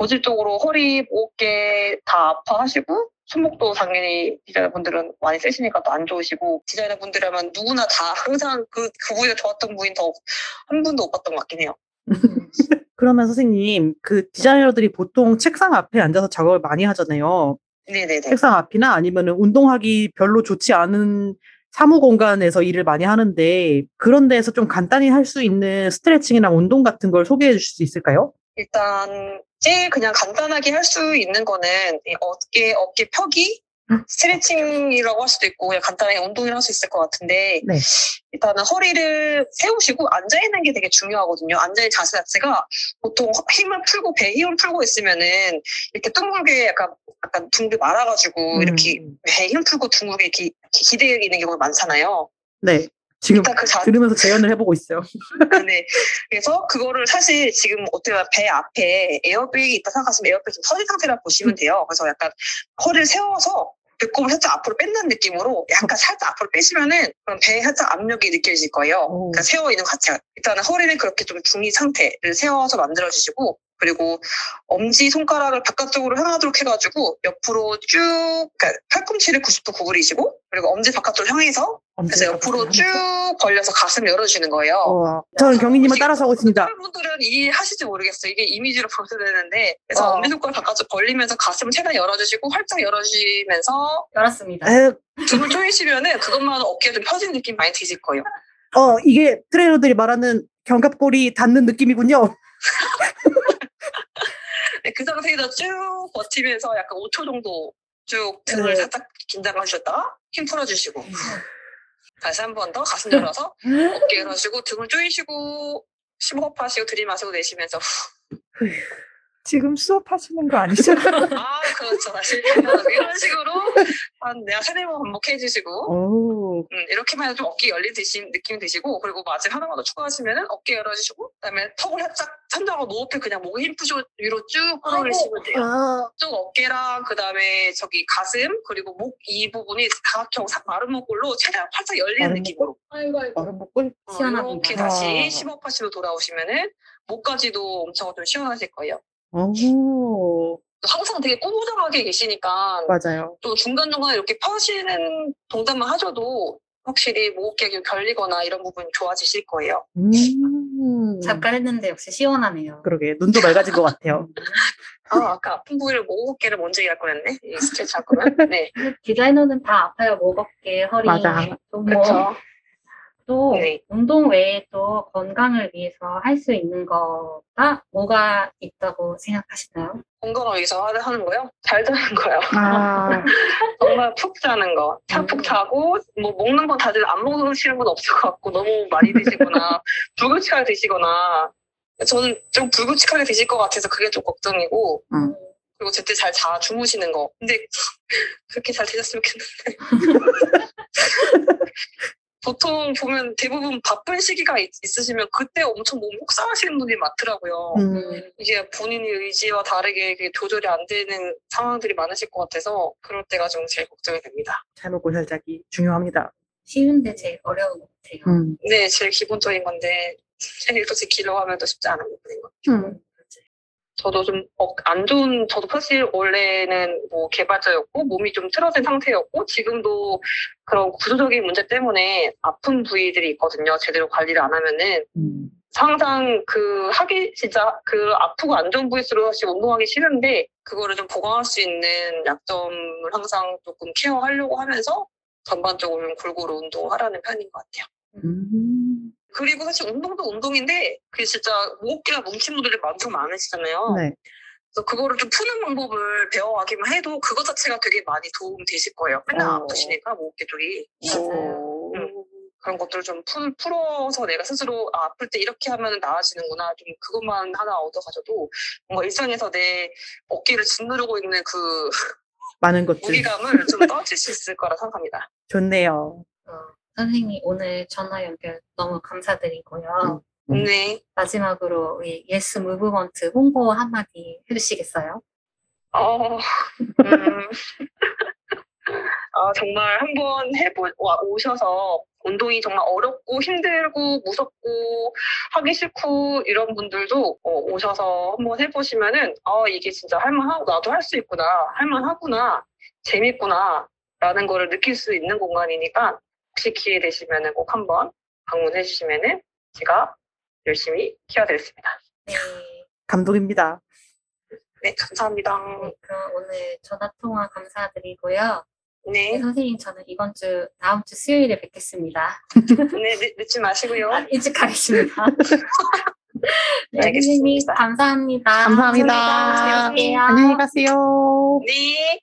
고질적으로 허리, 어깨 다 아파하시고 손목도 당연히 디자이너분들은 많이 쓰시니까 또 안 좋으시고 디자이너분들이라면 누구나 다 항상 그, 그 부위가 좋았던 부위는 더한 분도 못 봤던 것 같긴 해요. 그러면 선생님 그 디자이너들이 보통 책상 앞에 앉아서 작업을 많이 하잖아요. 네네네. 책상 앞이나 아니면 운동하기 별로 좋지 않은 사무 공간에서 일을 많이 하는데 그런 데에서 좀 간단히 할 수 있는 스트레칭이나 운동 같은 걸 소개해 주실 수 있을까요? 일단 제일 그냥 간단하게 할 수 있는 거는 이 어깨 어깨 펴기 스트레칭이라고 할 수도 있고 그냥 간단하게 운동을 할 수 있을 것 같은데 네. 일단은 허리를 세우시고 앉아 있는 게 되게 중요하거든요. 앉아 있는 자세 자체가 보통 힘을 풀고 배 힘을 풀고 있으면은 이렇게 둥글게 약간 약간 둥글 말아가지고 음. 이렇게 배 힘 풀고 둥글게 이렇게 기대어 있는 경우가 많잖아요. 네. 지금 그 자, 들으면서 재현을 해보고 있어요. 네. 그래서 그거를 사실 지금 어떻게 보면 배 앞에 에어백이 있다 생각하시면 에어백이 좀 터진 상태라 보시면 돼요. 그래서 약간 허리를 세워서 배꼽을 살짝 앞으로 뺀다는 느낌으로 약간 살짝 앞으로 빼시면은 그럼 배에 살짝 압력이 느껴질 거예요. 오. 그러니까 세워 있는 것 자체가. 일단은 허리는 그렇게 좀 중위 상태를 세워서 만들어 주시고 그리고 엄지 손가락을 바깥쪽으로 향하도록 해가지고 옆으로 쭉 그러니까 팔꿈치를 90도 구부리시고 그리고 엄지 바깥쪽으로 향해서 그래서 옆으로 쭉 벌려서 가슴 열어주는 거예요. 어, 저는 경희님을 따라서 하고 있습니다. 분들은 이해하실지 모르겠어요. 이게 이미지로 보셔야 되는데 그래서 어. 엄지손가락 바깥쪽 벌리면서 가슴을 최대한 열어주시고 활짝 열어주시면서 열었습니다. 에, 등을 조이시면은 그것만 어깨가 좀 펴진 느낌 많이 드실 거예요. 어, 이게 트레이너들이 말하는 견갑골이 닿는 느낌이군요. 네, 그 상태에서 쭉 버티면서 약간 5초 정도 쭉 등을 네. 살짝 긴장해 주셨다가 힘 풀어주시고. 다시 한 번 더 가슴 열어서 어깨 열어주시고 등을 조이시고 심호흡 하시고 들이마시고 내쉬면서 지금 수업하시는 거 아니죠? 아 그렇죠 다시 이런 식으로 한 내가 세네 번 반복해 주시고 오, 음, 이렇게만 해도 좀 어깨 열린 듯이 느낌이 드시고 그리고 마지막 하나만 더 추가하시면은 어깨 열어주시고 그다음에 턱을 살짝 천장으로 노업해 그냥 목에 힘 푸시고 위로 쭉 끌어올리시면 돼요. 아, 쭉 어깨랑 그다음에 저기 가슴 그리고 목 이 부분이 다각형 사- 마른 목골로 최대한 활짝 열리는 느낌으로 마른 목골. 어, 시원합니다. 이렇게 아. 다시 심호흡하시고 돌아오시면은 목까지도 엄청 좀 시원하실 거예요. 오, 항상 되게 꾸부정하게 계시니까 맞아요. 또 중간중간 이렇게 펴시는 동작만 하셔도 확실히 목격이 결리거나 이런 부분이 좋아지실 거예요. 음, 잠깐 했는데 역시 시원하네요. 그러게 눈도 맑아진 것 같아요. 아, 아까 아픈 부위를 목 어깨를 먼저 얘기할 거였네. 이 스트레치 할 거면. 네. 디자이너는 다 아파요. 목, 어깨, 허리. 맞아. 또 뭐, 그렇죠. 또 네. 운동 외에 또 건강을 위해서 할 수 있는 거가 뭐가 있다고 생각하시나요? 건강을 위해서 하- 하는 거요? 잘 자는 거요. 아, 정말 푹 자는 거. 음. 참푹 자고, 뭐, 먹는 건 다들 안 먹으시는 건 없을 것 같고, 너무 많이 드시거나, 불규칙하게 드시거나, 저는 좀 불규칙하게 드실 것 같아서 그게 좀 걱정이고, 음. 그리고 제때 잘 자, 주무시는 거. 근데, 그렇게 잘 되셨으면 좋겠는데. 보통 보면 대부분 바쁜 시기가 있, 으시면 그때 엄청 몸 혹사하시는 분들이 많더라고요. 음, 이게 본인의 의지와 다르게 그게 조절이 안 되는 상황들이 많으실 것 같아서 그럴 때가 좀 제일 걱정이 됩니다. 잘 먹고 잘 자기 중요합니다. 쉬운데 제일 어려운 것 같아요. 음, 네, 제일 기본적인 건데 생일도 지키려고 하면 더 쉽지 않은 부분인 것 같아요. 음. 저도 좀 안 좋은 저도 사실 원래는 뭐 개발자였고 몸이 좀 틀어진 상태였고 지금도 그런 구조적인 문제 때문에 아픈 부위들이 있거든요. 제대로 관리를 안 하면은 음. 항상 그 하기 진짜 그 아프고 안 좋은 부위수록 사실 운동하기 싫은데 그거를 좀 보강할 수 있는 약점을 항상 조금 케어하려고 하면서 전반적으로 좀 골고루 운동하라는 편인 것 같아요. 음. 그리고 사실 운동도 운동인데 그 진짜 목어깨가 뭉친 분들이 엄청 많으시잖아요. 네. 그래서 그거를 좀 푸는 방법을 배워가기만 해도 그것 자체가 되게 많이 도움 되실 거예요. 맨날 어. 아프시니까 목어깨 쪽이. 오. 음. 그런 것들을 좀 풀, 풀어서 내가 스스로 아, 아플 때 이렇게 하면 나아지는구나. 좀 그것만 하나 얻어가져도 뭔가 일상에서 내 어깨를 짓누르고 있는 그 많은 것들 무게감을 좀 떨어질 수 있을 거라 생각합니다. 좋네요. 어, 선생님 오늘 전화 연결 너무 감사드리고요. 음. 네. 마지막으로 우리 예스 무브먼트 홍보 한마디 해주시겠어요? 어, 음. 아, 정말 한번 해보, 와, 오셔서 운동이 정말 어렵고 힘들고 무섭고 하기 싫고 이런 분들도 어, 오셔서 한번 해보시면은 아, 이게 진짜 할만하고 나도 할 수 있구나. 할만하구나. 재밌구나. 라는 거를 느낄 수 있는 공간이니까 혹시 기회 되시면은 꼭 한번 방문해 주시면은 제가 열심히 키워드리겠습니다. 네. 감동입니다. 네, 감사합니다. 네, 그럼 오늘 전화 통화 감사드리고요. 네, 네, 선생님 저는 이번 주 다음 주 수요일에 뵙겠습니다. 네, 늦, 늦지 마시고요. 아, 일찍 가겠습니다. 네, 알겠습니다. 선생님 감사합니다. 감사합니다. 안녕히 가세요. 안녕히 가세요. 네.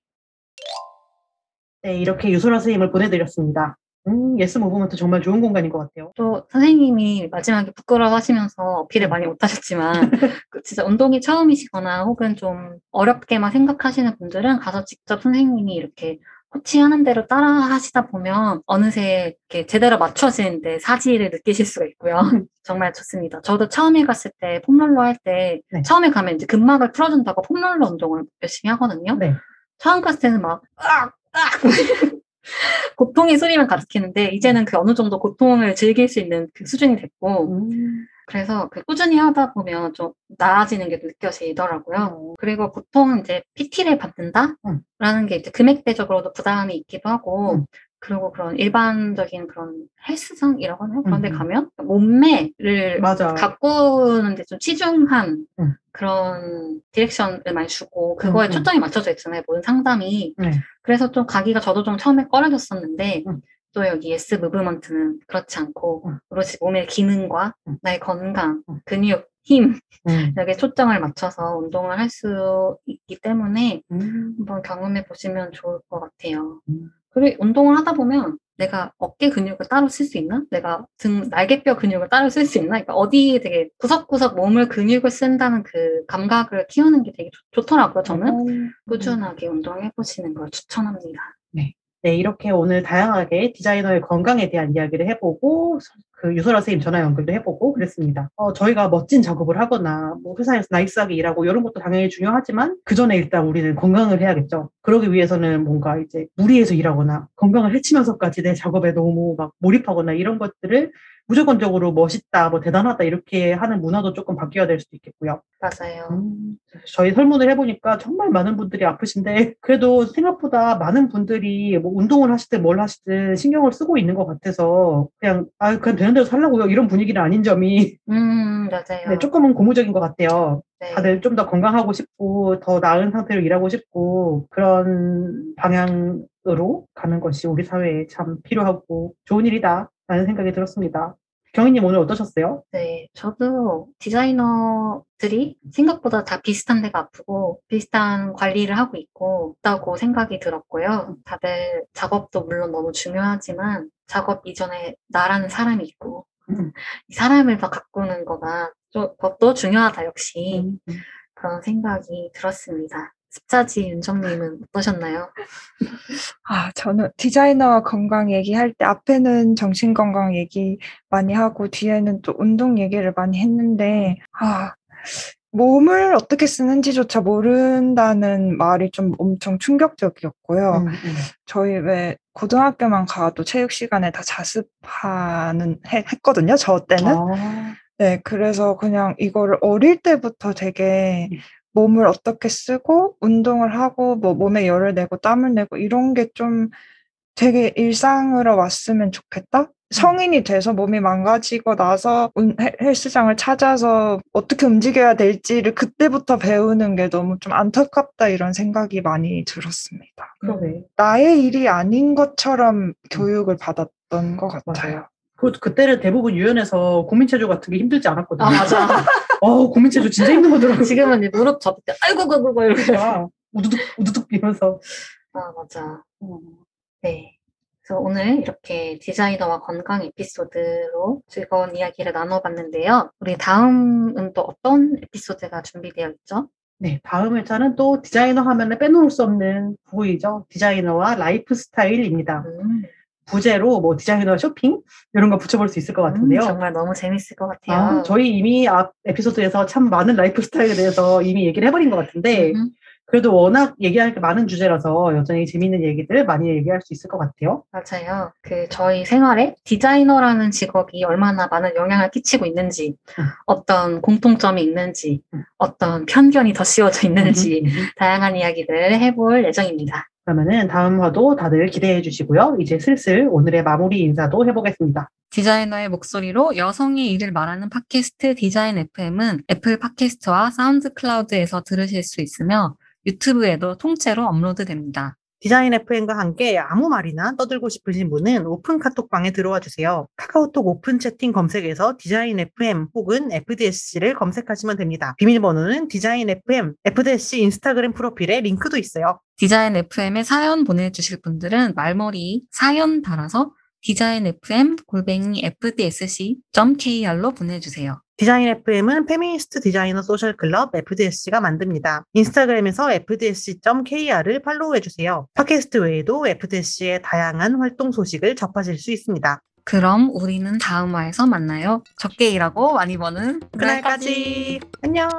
네, 이렇게 유소라 선생님을 보내드렸습니다. 음, 예스 무브먼트 정말 좋은 공간인 것 같아요. 또 선생님이 마지막에 부끄러워하시면서 어필을 많이 못하셨지만 그 진짜 운동이 처음이시거나 혹은 좀 어렵게만 생각하시는 분들은 가서 직접 선생님이 이렇게 코치하는 대로 따라 하시다 보면 어느새 이렇게 제대로 맞춰지는 내 사지를 느끼실 수가 있고요. 정말 좋습니다. 저도 처음에 갔을 때 폼롤러 할때 네. 처음에 가면 이제 근막을 풀어준다고 폼롤러 운동을 열심히 하거든요. 네. 처음 갔을 때는 막, 으악, 고통의 소리만 가득했는데 이제는 그 어느 정도 고통을 즐길 수 있는 그 수준이 됐고 그래서 그 꾸준히 하다 보면 좀 나아지는 게 느껴지더라고요. 그리고 보통 이제 PT를 받는다? 음. 라는 게 이제 금액대적으로도 부담이 있기도 하고, 음. 그리고 그런 일반적인 그런 헬스장이라고 하나요? 그런 데 음. 가면 몸매를 맞아. 가꾸는데 좀 치중한 음. 그런 디렉션을 많이 주고, 그거에 음, 음. 초점이 맞춰져 있잖아요. 모든 상담이. 네. 그래서 좀 가기가 저도 좀 처음에 꺼려졌었는데, 음. 또 여기 예스 무브먼트는 그렇지 않고, 음. 오로지 몸의 기능과 음. 나의 건강, 음. 근육, 힘, 음. 여기에 초점을 맞춰서 운동을 할 수 있기 때문에 음. 한번 경험해 보시면 좋을 것 같아요. 음. 그리고 운동을 하다 보면 내가 어깨 근육을 따로 쓸 수 있나? 내가 등, 날개뼈 근육을 따로 쓸 수 있나? 그러니까 어디 되게 구석구석 몸을 근육을 쓴다는 그 감각을 키우는 게 되게 좋, 더라고요 저는 음. 꾸준하게 운동해 보시는 걸 추천합니다. 네, 이렇게 오늘 다양하게 디자이너의 건강에 대한 이야기를 해보고, 그 유소라 선생님 전화 연결도 해보고 그랬습니다. 어, 저희가 멋진 작업을 하거나, 뭐 회사에서 나이스하게 일하고 이런 것도 당연히 중요하지만, 그 전에 일단 우리는 건강을 해야겠죠. 그러기 위해서는 뭔가 이제 무리해서 일하거나, 건강을 해치면서까지 내 작업에 너무 막 몰입하거나 이런 것들을 무조건적으로 멋있다, 뭐 대단하다 이렇게 하는 문화도 조금 바뀌어야 될 수도 있겠고요. 맞아요. 음, 저희 설문을 해보니까 정말 많은 분들이 아프신데 그래도 생각보다 많은 분들이 뭐 운동을 하시든 뭘 하시든 신경을 쓰고 있는 것 같아서 그냥 아 그냥 되는 대로 살라고요 이런 분위기는 아닌 점이 음, 맞아요. 네, 조금은 고무적인 것 같아요. 네. 다들 좀 더 건강하고 싶고 더 나은 상태로 일하고 싶고 그런 방향으로 가는 것이 우리 사회에 참 필요하고 좋은 일이다 라는 생각이 들었습니다. 경희님 오늘 어떠셨어요? 네, 저도 디자이너들이 생각보다 다 비슷한 데가 아프고 비슷한 관리를 하고 있고 있다고 생각이 들었고요. 다들 작업도 물론 너무 중요하지만 작업 이전에 나라는 사람이 있고 음. 이 사람을 더 가꾸는 거가 좀 것도 중요하다 역시 음. 그런 생각이 들었습니다. 습자지 윤정님은 어떠셨나요? 아, 저는 디자이너와 건강 얘기할 때 앞에는 정신 건강 얘기 많이 하고 뒤에는 또 운동 얘기를 많이 했는데, 아, 몸을 어떻게 쓰는지조차 모른다는 말이 좀 엄청 충격적이었고요. 음, 음. 저희 왜 고등학교만 가도 체육 시간에 다 자습하는 해- 했거든요. 저 때는. 아. 네, 그래서 그냥 이거를 어릴 때부터 되게 음. 몸을 어떻게 쓰고 운동을 하고 뭐 몸에 열을 내고 땀을 내고 이런 게 좀 되게 일상으로 왔으면 좋겠다. 성인이 돼서 몸이 망가지고 나서 헬- 헬스장을 찾아서 어떻게 움직여야 될지를 그때부터 배우는 게 너무 좀 안타깝다 이런 생각이 많이 들었습니다. 그러게. 나의 일이 아닌 것처럼 교육을 받았던 것 같아요. 맞아요. 그, 그때는 대부분 유연해서 국민체조 같은 게 힘들지 않았거든요. 아 맞아. 어, 국민체조 진짜 힘든 거더라고요. 지금은 이제 무릎 접을 때 아이고 그거 그거 이렇게 우두둑, 우두둑 이러면서. 아 맞아. 네. 그래서 오늘 이렇게 디자이너와 건강 에피소드로 즐거운 이야기를 나눠봤는데요. 우리 다음은 또 어떤 에피소드가 준비되어 있죠? 네, 다음 회차는 또 디자이너 하면은 빼놓을 수 없는 부위죠. 디자이너와 라이프 스타일입니다. 음, 부제로 뭐 디자이너 쇼핑 이런 거 붙여볼 수 있을 것 같은데요. 음, 정말 너무 재밌을 것 같아요. 아, 저희 이미 앞 에피소드에서 참 많은 라이프 스타일에 대해서 이미 얘기를 해버린 것 같은데 음, 그래도 워낙 얘기할 게 많은 주제라서 여전히 재밌는 얘기들 많이 얘기할 수 있을 것 같아요. 맞아요. 그 저희 생활에 디자이너라는 직업이 얼마나 많은 영향을 끼치고 있는지, 음. 어떤 공통점이 있는지, 음. 어떤 편견이 더 씌워져 있는지 음, 음, 음. 다양한 이야기를 해볼 예정입니다. 그러면은 다음 화도 다들 기대해 주시고요. 이제 슬슬 오늘의 마무리 인사도 해보겠습니다. 디자이너의 목소리로 여성의 일을 말하는 팟캐스트 디자인 FM은 애플 팟캐스트와 사운드 클라우드에서 들으실 수 있으며 유튜브에도 통째로 업로드됩니다. 디자인 FM과 함께 아무 말이나 떠들고 싶으신 분은 오픈 카톡방에 들어와 주세요. 카카오톡 오픈 채팅 검색에서 디자인 FM 혹은 FDSC를 검색하시면 됩니다. 비밀번호는 디자인 FM, FDSC 인스타그램 프로필에 링크도 있어요. 디자인 FM에 사연 보내주실 분들은 말머리 사연 달아서 디자인 FM 골뱅이 fdsc.kr로 보내주세요. 디자인 FM은 페미니스트 디자이너 소셜 클럽 FDSC가 만듭니다. 인스타그램에서 fdsc.kr을 팔로우해 주세요. 팟캐스트 외에도 FDSC의 다양한 활동 소식을 접하실 수 있습니다. 그럼 우리는 다음 화에서 만나요. 적게 일하고 많이 버는 그날까지 안녕.